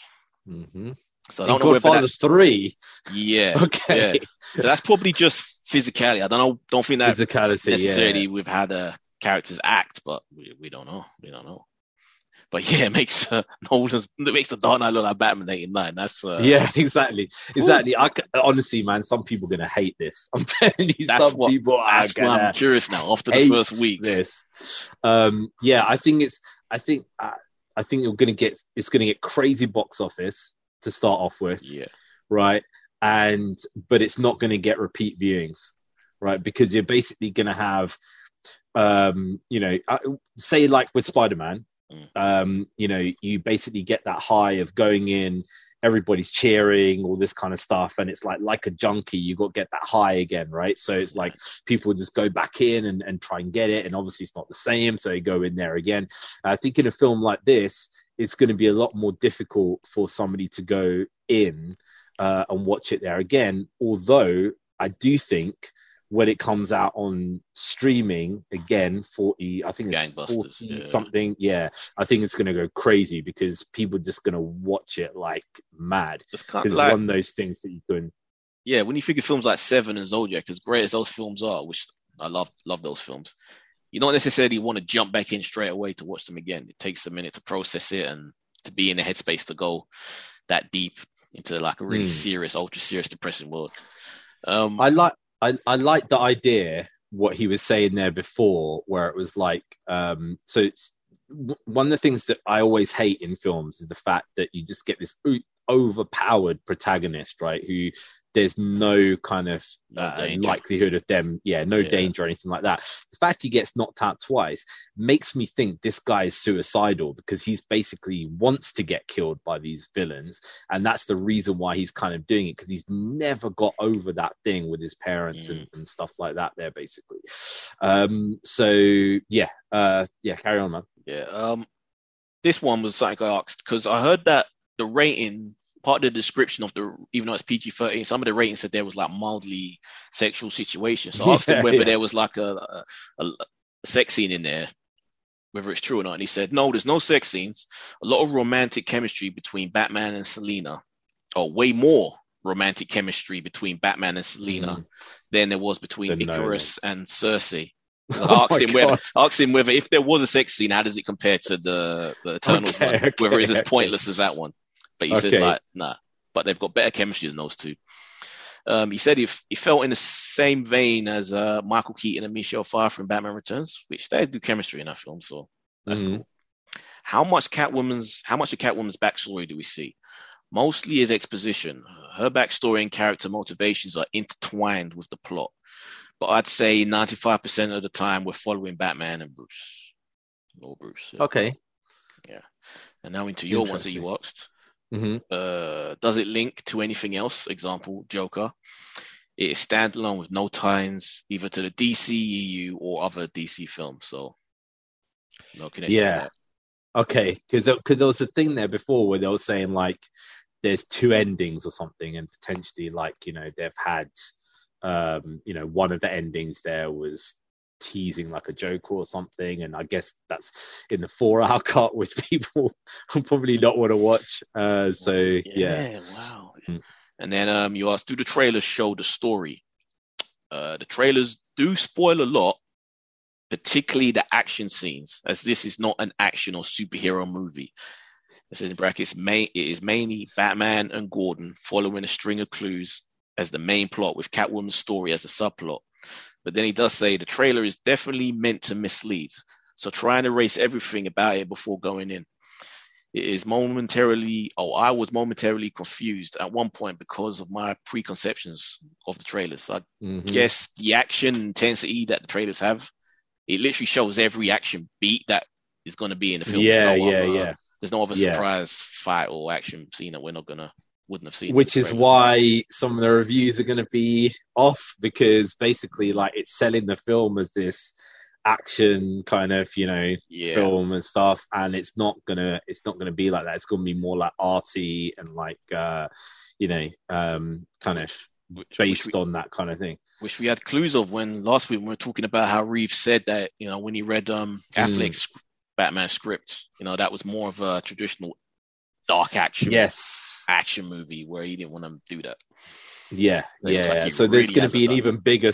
Mm-hmm. So I don't know whether that's three. yeah. Okay. Yeah. So that's probably just physicality. I don't know. Don't think that Physicality. necessarily Yeah. we've had a characters act, but we, we don't know. We don't know. But yeah, it makes uh, Nolan's it makes the Dark Knight look like Batman '89. That's uh, yeah, exactly, exactly. I honestly, man, some people are gonna hate this. I'm telling you, That's some what- people are gonna I'm curious now. After the first week, This, um, yeah, I think it's. I think. Uh, I think you're gonna get. It's gonna get crazy box office to start off with, yeah, right? And but it's not gonna get repeat viewings, right? Because you're basically gonna have, um, you know, uh, say like with Spider-Man, Mm. um, you know, you basically get that high of going in, everybody's cheering, all this kind of stuff, and it's like like a junkie, you got to get that high again, right? So it's like people just go back in and, and try and get it, and obviously it's not the same, so you go in there again. I think in a film like this, it's going to be a lot more difficult for somebody to go in uh, and watch it there again. Although I do think when it comes out on streaming again, forty, I think it's forty yeah. something. Yeah, I think it's going to go crazy because people are just going to watch it like mad. just kind of it's like one of those things that you can. yeah. When you think of films like Seven and Zodiac, as great as those films are, which I love love those films, you don't necessarily want to jump back in straight away to watch them again. It takes a minute to process it and to be in the headspace to go that deep into like a really Hmm. serious, ultra serious, depressing world. Um, I like I, I like the idea what he was saying there before, where it was like, um, so one of the things that I always hate in films is the fact that you just get this overpowered protagonist, right? Who there's no kind of uh, danger. likelihood of them, yeah, no Yeah. danger or anything like that. The fact he gets knocked out twice makes me think this guy is suicidal because he's basically wants to get killed by these villains and that's the reason why he's kind of doing it because he's never got over that thing with his parents and, and stuff like that there basically um so yeah uh yeah carry on man Yeah. Um, this one was something I asked because I heard that the rating, part of the description of the, even though it's PG thirteen, some of the ratings said there was like mildly sexual situation. So I asked him whether yeah. there was like a, a, a sex scene in there, whether it's true or not. And he said, no, there's no sex scenes. A lot of romantic chemistry between Batman and Selina, or way more romantic chemistry between Batman and Selina Mhm. than there was between. Ikaris and Sersi. So Oh I asked my him whether asked him whether if there was a sex scene, how does it compare to the the Eternals Okay, one? okay, whether it's as pointless as that one. But he says Okay. like, nah. But they've got better chemistry than those two. Um, he said he, he felt in the same vein as uh, Michael Keaton and Michelle Pfeiffer in Batman Returns, which they do chemistry in that film, so that's Mhm. cool. How much Catwoman's how much of Catwoman's backstory do we see? Mostly as exposition. Her backstory and character motivations are intertwined with the plot. But I'd say 95% of the time we're following Batman and Bruce. Or Bruce. yeah. Okay. Yeah. And now into your ones that you asked. Hmm Uh, does it link to anything else? Example, Joker. It is standalone with no ties either to the DCEU or other DC films. So, no connection Yeah. to that. Okay, because there was a thing there before where they were saying like there's two endings or something, and potentially like you know they've had um you know one of the endings there was teasing like a Joker or something, and I guess that's in the four hour cut, which people will probably not want to watch. Uh, so yeah, wow. Mm. And then um, you asked, do the trailers show the story? Uh, the trailers do spoil a lot, particularly the action scenes, as this is not an action or superhero movie. This is in brackets. Main, it is mainly Batman and Gordon following a string of clues as the main plot, with Catwoman's story as a subplot. But then he does say the trailer is definitely meant to mislead, so try and erase everything about it before going in. It is momentarily, oh, I was momentarily confused at one point because of my preconceptions of the trailers. I Mhm. guess the action intensity that the trailers have, it literally shows every action beat that is going to be in the film. yeah, no yeah, other- yeah. There's no other Yeah. surprise fight or action scene that we're not gonna wouldn't have seen. which is why some of the reviews are going to be off because basically like it's selling the film as this action kind of you know yeah, film and stuff and it's not gonna it's not gonna be like that it's gonna be more like arty and like uh you know um kind of which, which based we, on that kind of thing which we had clues of when last week we were talking about how Reeves said that you know when he read um Mm. Batman script, you know that was more of a traditional dark action yes. action movie where he didn't want to do that. yeah looks yeah. like so there's really gonna be an done even bigger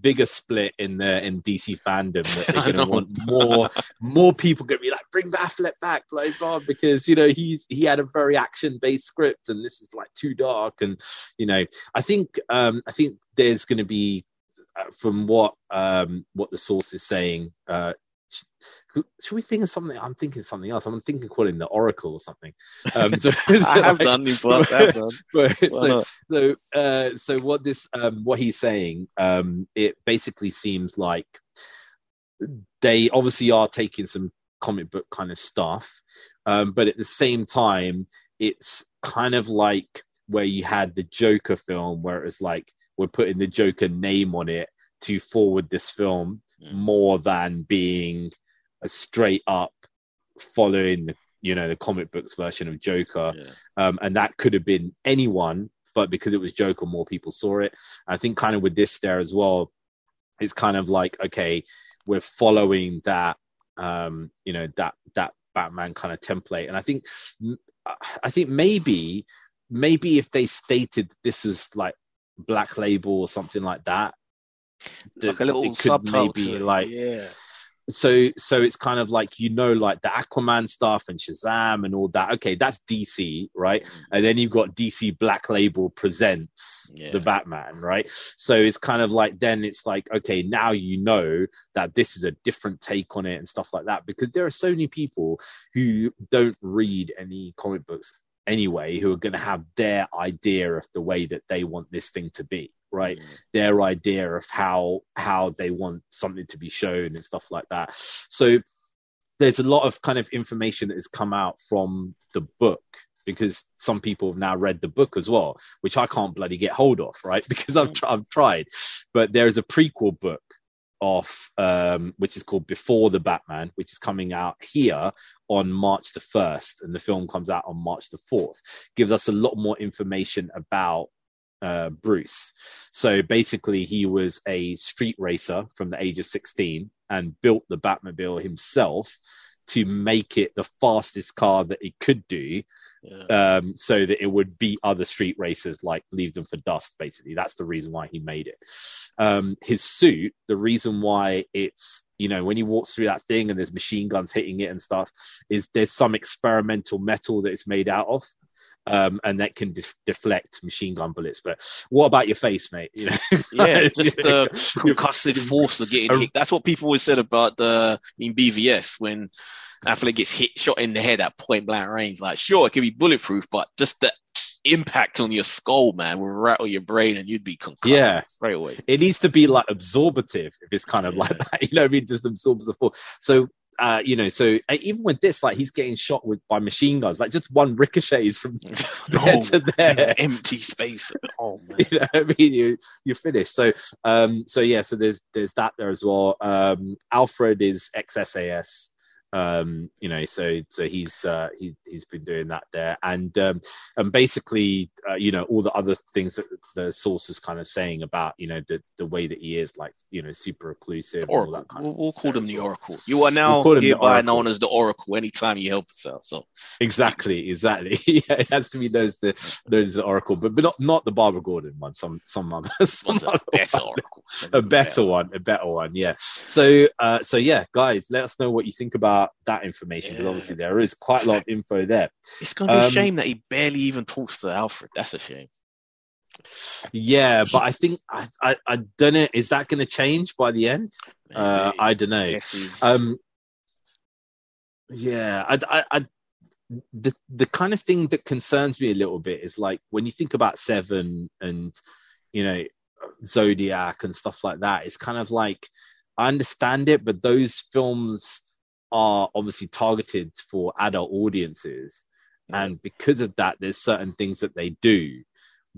bigger split in the in dc fandom that they're gonna want more more people gonna be like bring Affleck back blah blah because you know he's he had a very action based script and this is like too dark and you know i think um i think there's gonna be uh, from what um what the source is saying uh should we think of something? I'm thinking of something else. I'm thinking calling the Oracle or something. Um, so, I have done in the past. I have done. but- Why so, so uh so what this um what he's saying um it basically seems like they obviously are taking some comic book kind of stuff um but at the same time it's kind of like where you had the joker film where it was like we're putting the joker name on it to forward this film Mm. more than being a straight up following the you know the comic books version of joker Yeah. um, and that could have been anyone, but because it was Joker, more people saw it. I think kind of with this there as well, it's kind of like okay, we're following that, um, you know, that that Batman kind of template, and I think, I think maybe, maybe if they stated this is like Black Label or something like that, Like a little it could subtitle maybe like yeah. so so it's kind of like you know like the aquaman stuff and shazam and all that okay that's dc right Mm. and then you've got dc black label presents Yeah. the batman right so it's kind of like then it's like okay now you know that this is a different take on it and stuff like that because there are so many people who don't read any comic books anyway who are going to have their idea of the way that they want this thing to be right Mm. their idea of how how they want something to be shown and stuff like that. So there's a lot of kind of information that has come out from the book because some people have now read the book as well, which I can't bloody get hold of, right? Because I've tr- I've tried, but there is a prequel book of um which is called Before the Batman, which is coming out here on March the first, and the film comes out on March the fourth. Gives us a lot more information about uh, Bruce. So basically, he was a street racer from the age of 16 and built the Batmobile himself to make it the fastest car that it could do, Yeah. um, so that it would beat other street racers, like leave them for dust. Basically, that's the reason why he made it. Um, his suit, the reason why it's you know when he walks through that thing and there's machine guns hitting it and stuff, is there's some experimental metal that it's made out of. Um, and that can def- deflect machine gun bullets. But what about your face, mate? You know, Yeah, just the concussive force of getting hit. That's what people always said about the in BVS when Affleck gets hit, shot in the head at point blank range. Like, sure, it can be bulletproof, but just the impact on your skull, man, will rattle your brain and you'd be concussed Yeah. straight away. it needs to be like absorbative if it's kind of Yeah. like that you know what i mean just absorbs the force so uh you know so uh, even with this like he's getting shot with by machine guns like just one ricochets from there No, to there empty space. Oh man. you know what I mean? You you're finished. So um so yeah, so there's there's that there as well. Um Alfred is ex SAS. Um, you know, so so he's uh he's he's been doing that there. And um and basically uh, you know, all the other things that the source is kind of saying about, you know, the the way that he is like, you know, super all Oracle. that kind We'll, of we'll call them the. Oracle. You are now We'll him hereby known as the Oracle anytime you help yourself. So Exactly, exactly. yeah, it has to be as the as the Oracle, but, but not not the Barbara Gordon one, some some other some one's a other better one. Oracle. a better one, a better one, yeah. So, uh, so yeah, guys, let us know what you think about that information because Yeah. obviously there is quite a lot of info there. It's gonna be a Um, shame that he barely even talks to Alfred. That's a shame. Yeah, but I think I I, I don't know. Is that going to change by the end? Uh, I don't know. Um, yeah, I, I, I, the the kind of thing that concerns me a little bit is like when you think about Seven and you know Zodiac and stuff like that. It's kind of like I understand it, but those films are obviously targeted for adult audiences, and because of that, there's certain things that they do.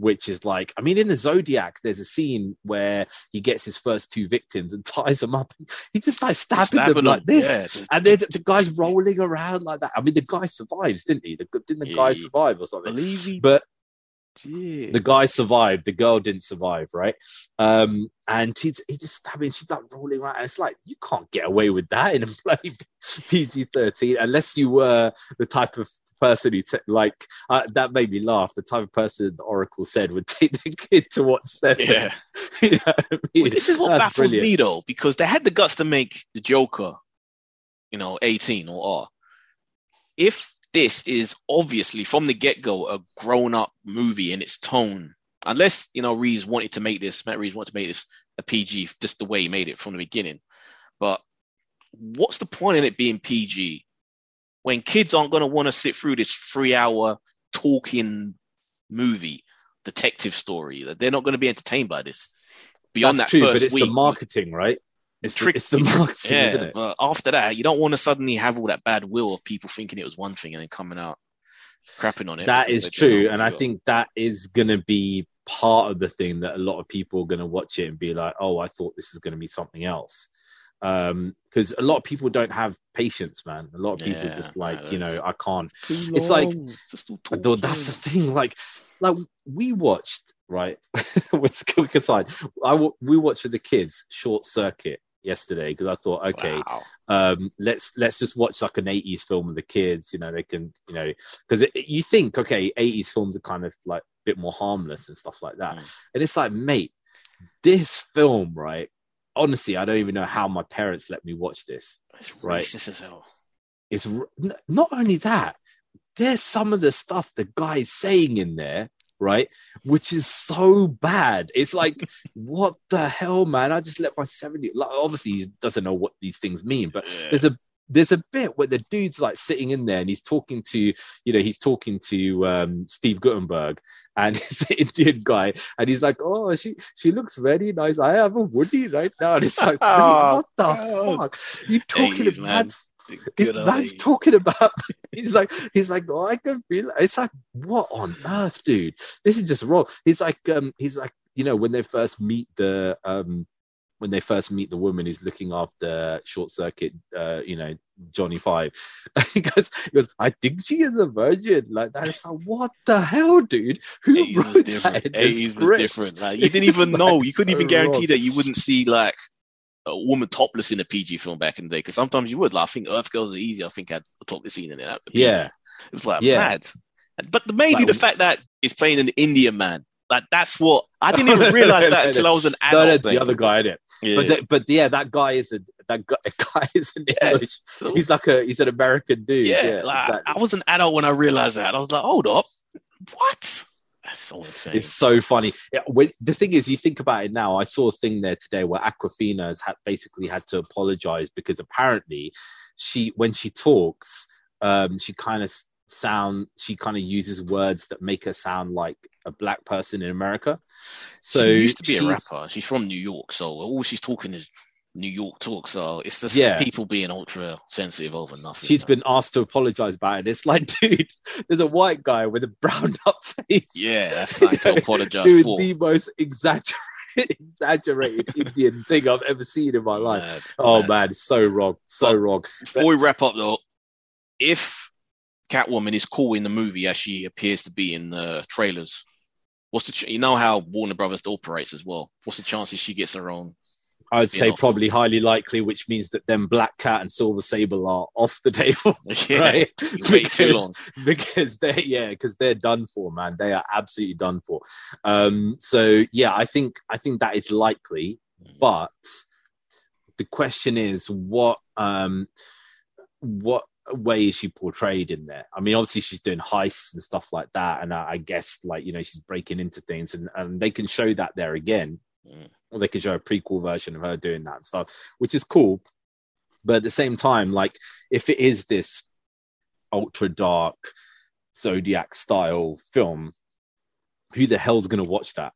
Which is like, I mean, in the Zodiac, there's a scene where he gets his first two victims and ties them up. He just like stabbing, Stabbing them like this. yeah, And then the, guy's rolling around like that. I mean, the guy survives, didn't he? The, didn't the guy survive or something? believe he But did. the guy survived. The girl didn't survive, right? Um, and he he just stabbing. She's like rolling around. And it's like you can't get away with that in a bloody PG thirteen unless you were the type of person who t- like uh, that made me laugh. The type of person the Oracle said would take the kid to watch seven. yeah. You know what I mean? Well, this is what That's baffles brilliant. me though, because they had the guts to make the Joker, you know, 18 or R. If this is obviously from the get go a grown up movie in its tone, unless you know Reeves wanted to make this, Matt Reeves wanted to make this a PG, just the way he made it from the beginning. But what's the point in it being PG when kids aren't going to want to sit through this three hour talking movie, detective story? That They're not going to be entertained by this. Beyond That's that true, first but it's week, the marketing, right? It's the, it's the marketing, yeah, isn't it? but after that, you don't want to suddenly have all that bad will of people thinking it was one thing and then coming out crapping on it. That is they don't know true, and I think that is going to be part of the thing that a lot of people are going to watch it and be like, "Oh, I thought this is going to be something else." Um, because a lot of people don't have patience, man. A lot of people Yeah, just like, no, you know, I can't. It's like- long, just all that's the thing. Like, like we watched right. With quick aside, I w- we watched with the kids Short Circuit yesterday because I thought, okay, Wow. um let's let's just watch like an 80s film with the kids you know they can you know because you think okay 80s films are kind of like a bit more harmless and stuff like that Mm. and it's like mate this film right honestly i don't even know how my parents let me watch this It's Right. racist as hell. it's not only that there's some of the stuff the guy's saying in there right? Which is so bad. It's like what the hell man? I just let my 70 like obviously he doesn't know what these things mean but Yeah. there's a there's a bit where the dude's like sitting in there and he's talking to you know he's talking to um steve guttenberg and he's the indian guy and he's like oh she she looks very nice. I have a woody right now. And it's like Oh, what the God. fuck? You talking 80s, about man. He's, Good old man's 80s. talking about. He's like, he's like, oh, I can feel. It. It's like, what on earth, dude? This is just wrong. He's like, um, he's like, you know, when they first meet the um, when they first meet the woman who's looking after short circuit, uh, you know, Johnny Five. he goes, he goes, I think she is a virgin. Like that is like, what the hell, dude? Who 80s was wrote that different. the 80s was different. Like you didn't even know. You couldn't so even guarantee wrong. that you wouldn't see like a woman topless in a PG film back in the day. Because sometimes you would. Like I think Earth Girls Are Easy. I think had a topless scene in it. PG. Yeah. It was like Yeah. mad. But the, mainly Like- the fact that it's playing an Indian man. Like that's what I didn't even realize that until I was an adult. no, the other guy in it. Yeah. But the, but yeah, that guy is a that guy, guy is an Yeah. English. He's like a he's an American dude. yeah, Yeah, like exactly. I was an adult when I realized that. I was like, hold up, what? That's so insane. It's so funny. Yeah, when, the thing is, you think about it now. I saw a thing there today where Awkwafina has had, basically had to apologize because apparently she, when she talks, um, she kind of sound, she kind of uses words that make her sound like a black person in America. So she used to be a rapper. She's from New York, so all she's talking is New York talk. So it's just Yeah. people being ultra sensitive over nothing. She's been asked to apologize about it. It's like, dude, there's a white guy with a browned up face. yeah, that's something to apologize doing for. the most exaggerated, exaggerated Indian thing I've ever seen in my life. Mad, Oh mad. man, so wrong, so But- wrong. Before we wrap up though, if Catwoman is cool in the movie as she appears to be in the trailers, what's the ch- you know how Warner Brothers operates as well? What's the chances she gets her own? I'd say spin-off? probably highly likely, which means that then Black Cat and Silver Sable are off the table, Yeah, right? you wait too Because- long. because they're yeah, because they're done for, man. They are absolutely done for. Um, so yeah, I think I think that is likely, but the question is what um what way is she portrayed in there? I mean, obviously she's doing heists and stuff like that, and I, I guess like you know she's breaking into things, and, and they can show that there again, Mm. Or they could show a prequel version of her doing that stuff, which is cool. But at the same time, like if it is this ultra dark Zodiac style film, who the hell's gonna watch that?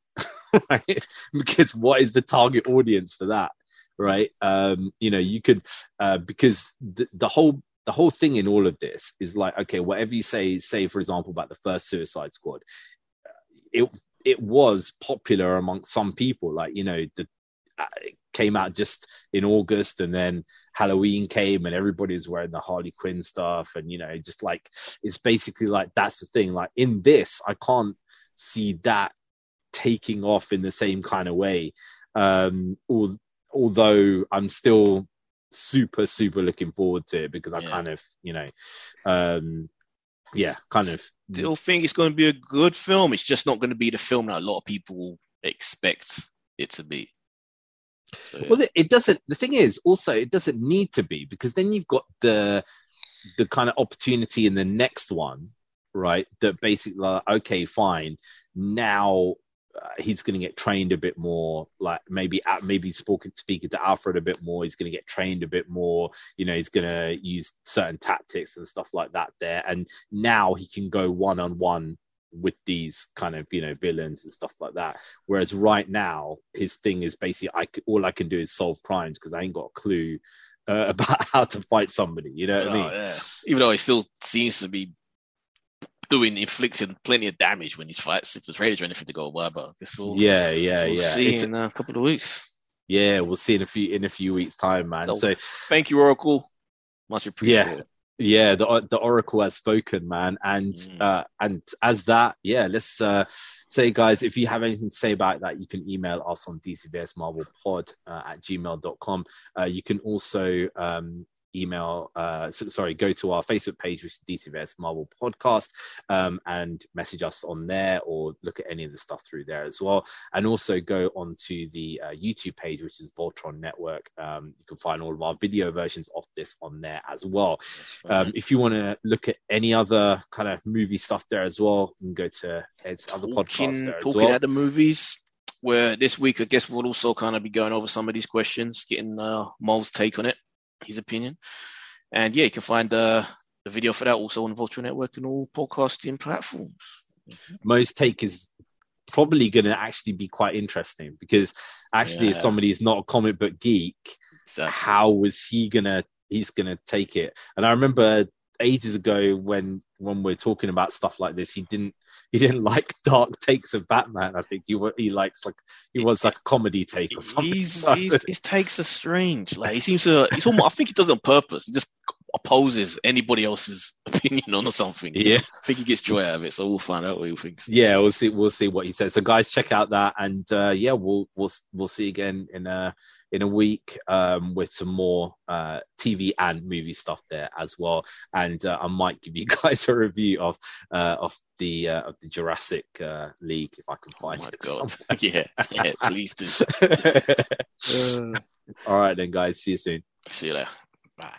Because what is the target audience for that? Right? Um, you know, you could uh, because the, the whole the whole thing in all of this is like, okay, whatever you say, say for example about the first Suicide Squad, it it was popular amongst some people. Like you know, the uh, it came out just in August, and then Halloween came, and everybody was wearing the Harley Quinn stuff, and you know, just like it's basically like that's the thing. Like in this, I can't see that taking off in the same kind of way. Um, al- although I'm still super super looking forward to it because I Yeah. kind of you know, um, yeah, kind of Still think it's going to be a good film. It's just not going to be the film that a lot of people expect it to be. So, yeah. Well, it- it doesn't. The thing is, also, it doesn't need to be because then you've got the the kind of opportunity in the next one, right? That basically, okay, fine. Now uh, he's going to get trained a bit more. Like maybe uh, maybe speaking speaking to Alfred a bit more. He's going to get trained a bit more. You know, he's going to use certain tactics and stuff like that there. And now he can go one on one with these kind of you know villains and stuff like that. Whereas right now his thing is basically I all I can do is solve crimes because I ain't got a clue uh, about how to fight somebody. You know what I Oh, mean? yeah. Even though he still seems to be doing inflicting plenty of damage when he fights, if the trailers or anything to go by, but this will Yeah, yeah, we'll yeah. see It's- in a couple of weeks. yeah, we'll see in a few in a few weeks time, man. So- So Thank you, Oracle. Much appreciated. yeah, the the Oracle has spoken, man, and Mm. uh, and as that, yeah, let's uh, say, guys, if you have anything to say about that, you can email us on dcvsmarvelpod uh, at gmail.com. Uh, you can also um, email, uh, so, sorry, go to our Facebook page, which is DCVS Marvel Podcast, um, and message us on there or look at any of the stuff through there as well. And also go onto the uh, YouTube page, which is Voltron Network. Um, you can find all of our video versions of this on there as well. Um, if you want to look at any other kind of movie stuff there as well, you can go to Ed's other podcast talking, there as talking well. at the movies. Where this week, I guess we'll also kind of be going over some of these questions, getting uh, Mo's take on it, his opinion, and yeah, you can find uh, the video for that also on Vulture Network and all podcasting platforms. Mo's take is probably going to actually be quite interesting because actually, if somebody is not a comic book geek, So how was he gonna? He's gonna take it. And I remember ages ago when when we're talking about stuff like this, he didn't he didn't like dark takes of Batman. I think he he likes like he wants like a comedy take or something. He's, he's, his takes are strange. Like he seems to. He's almost. I think he does it on purpose. He just opposes anybody else's opinion on or something. Yeah. I think he gets joy out of it. So we'll find out what he thinks. yeah, we'll see. We'll see what he says. So, guys, check out that, and uh, yeah, we'll we'll we'll see again in a in a week um, with some more uh, TV and movie stuff there as well. And uh, I might give you guys a review of uh, of the uh, of the Jurassic uh, League if I can Oh find my it. god. yeah. Yeah. Please do. Uh, All right, then, guys. See you soon. see you later. Bye.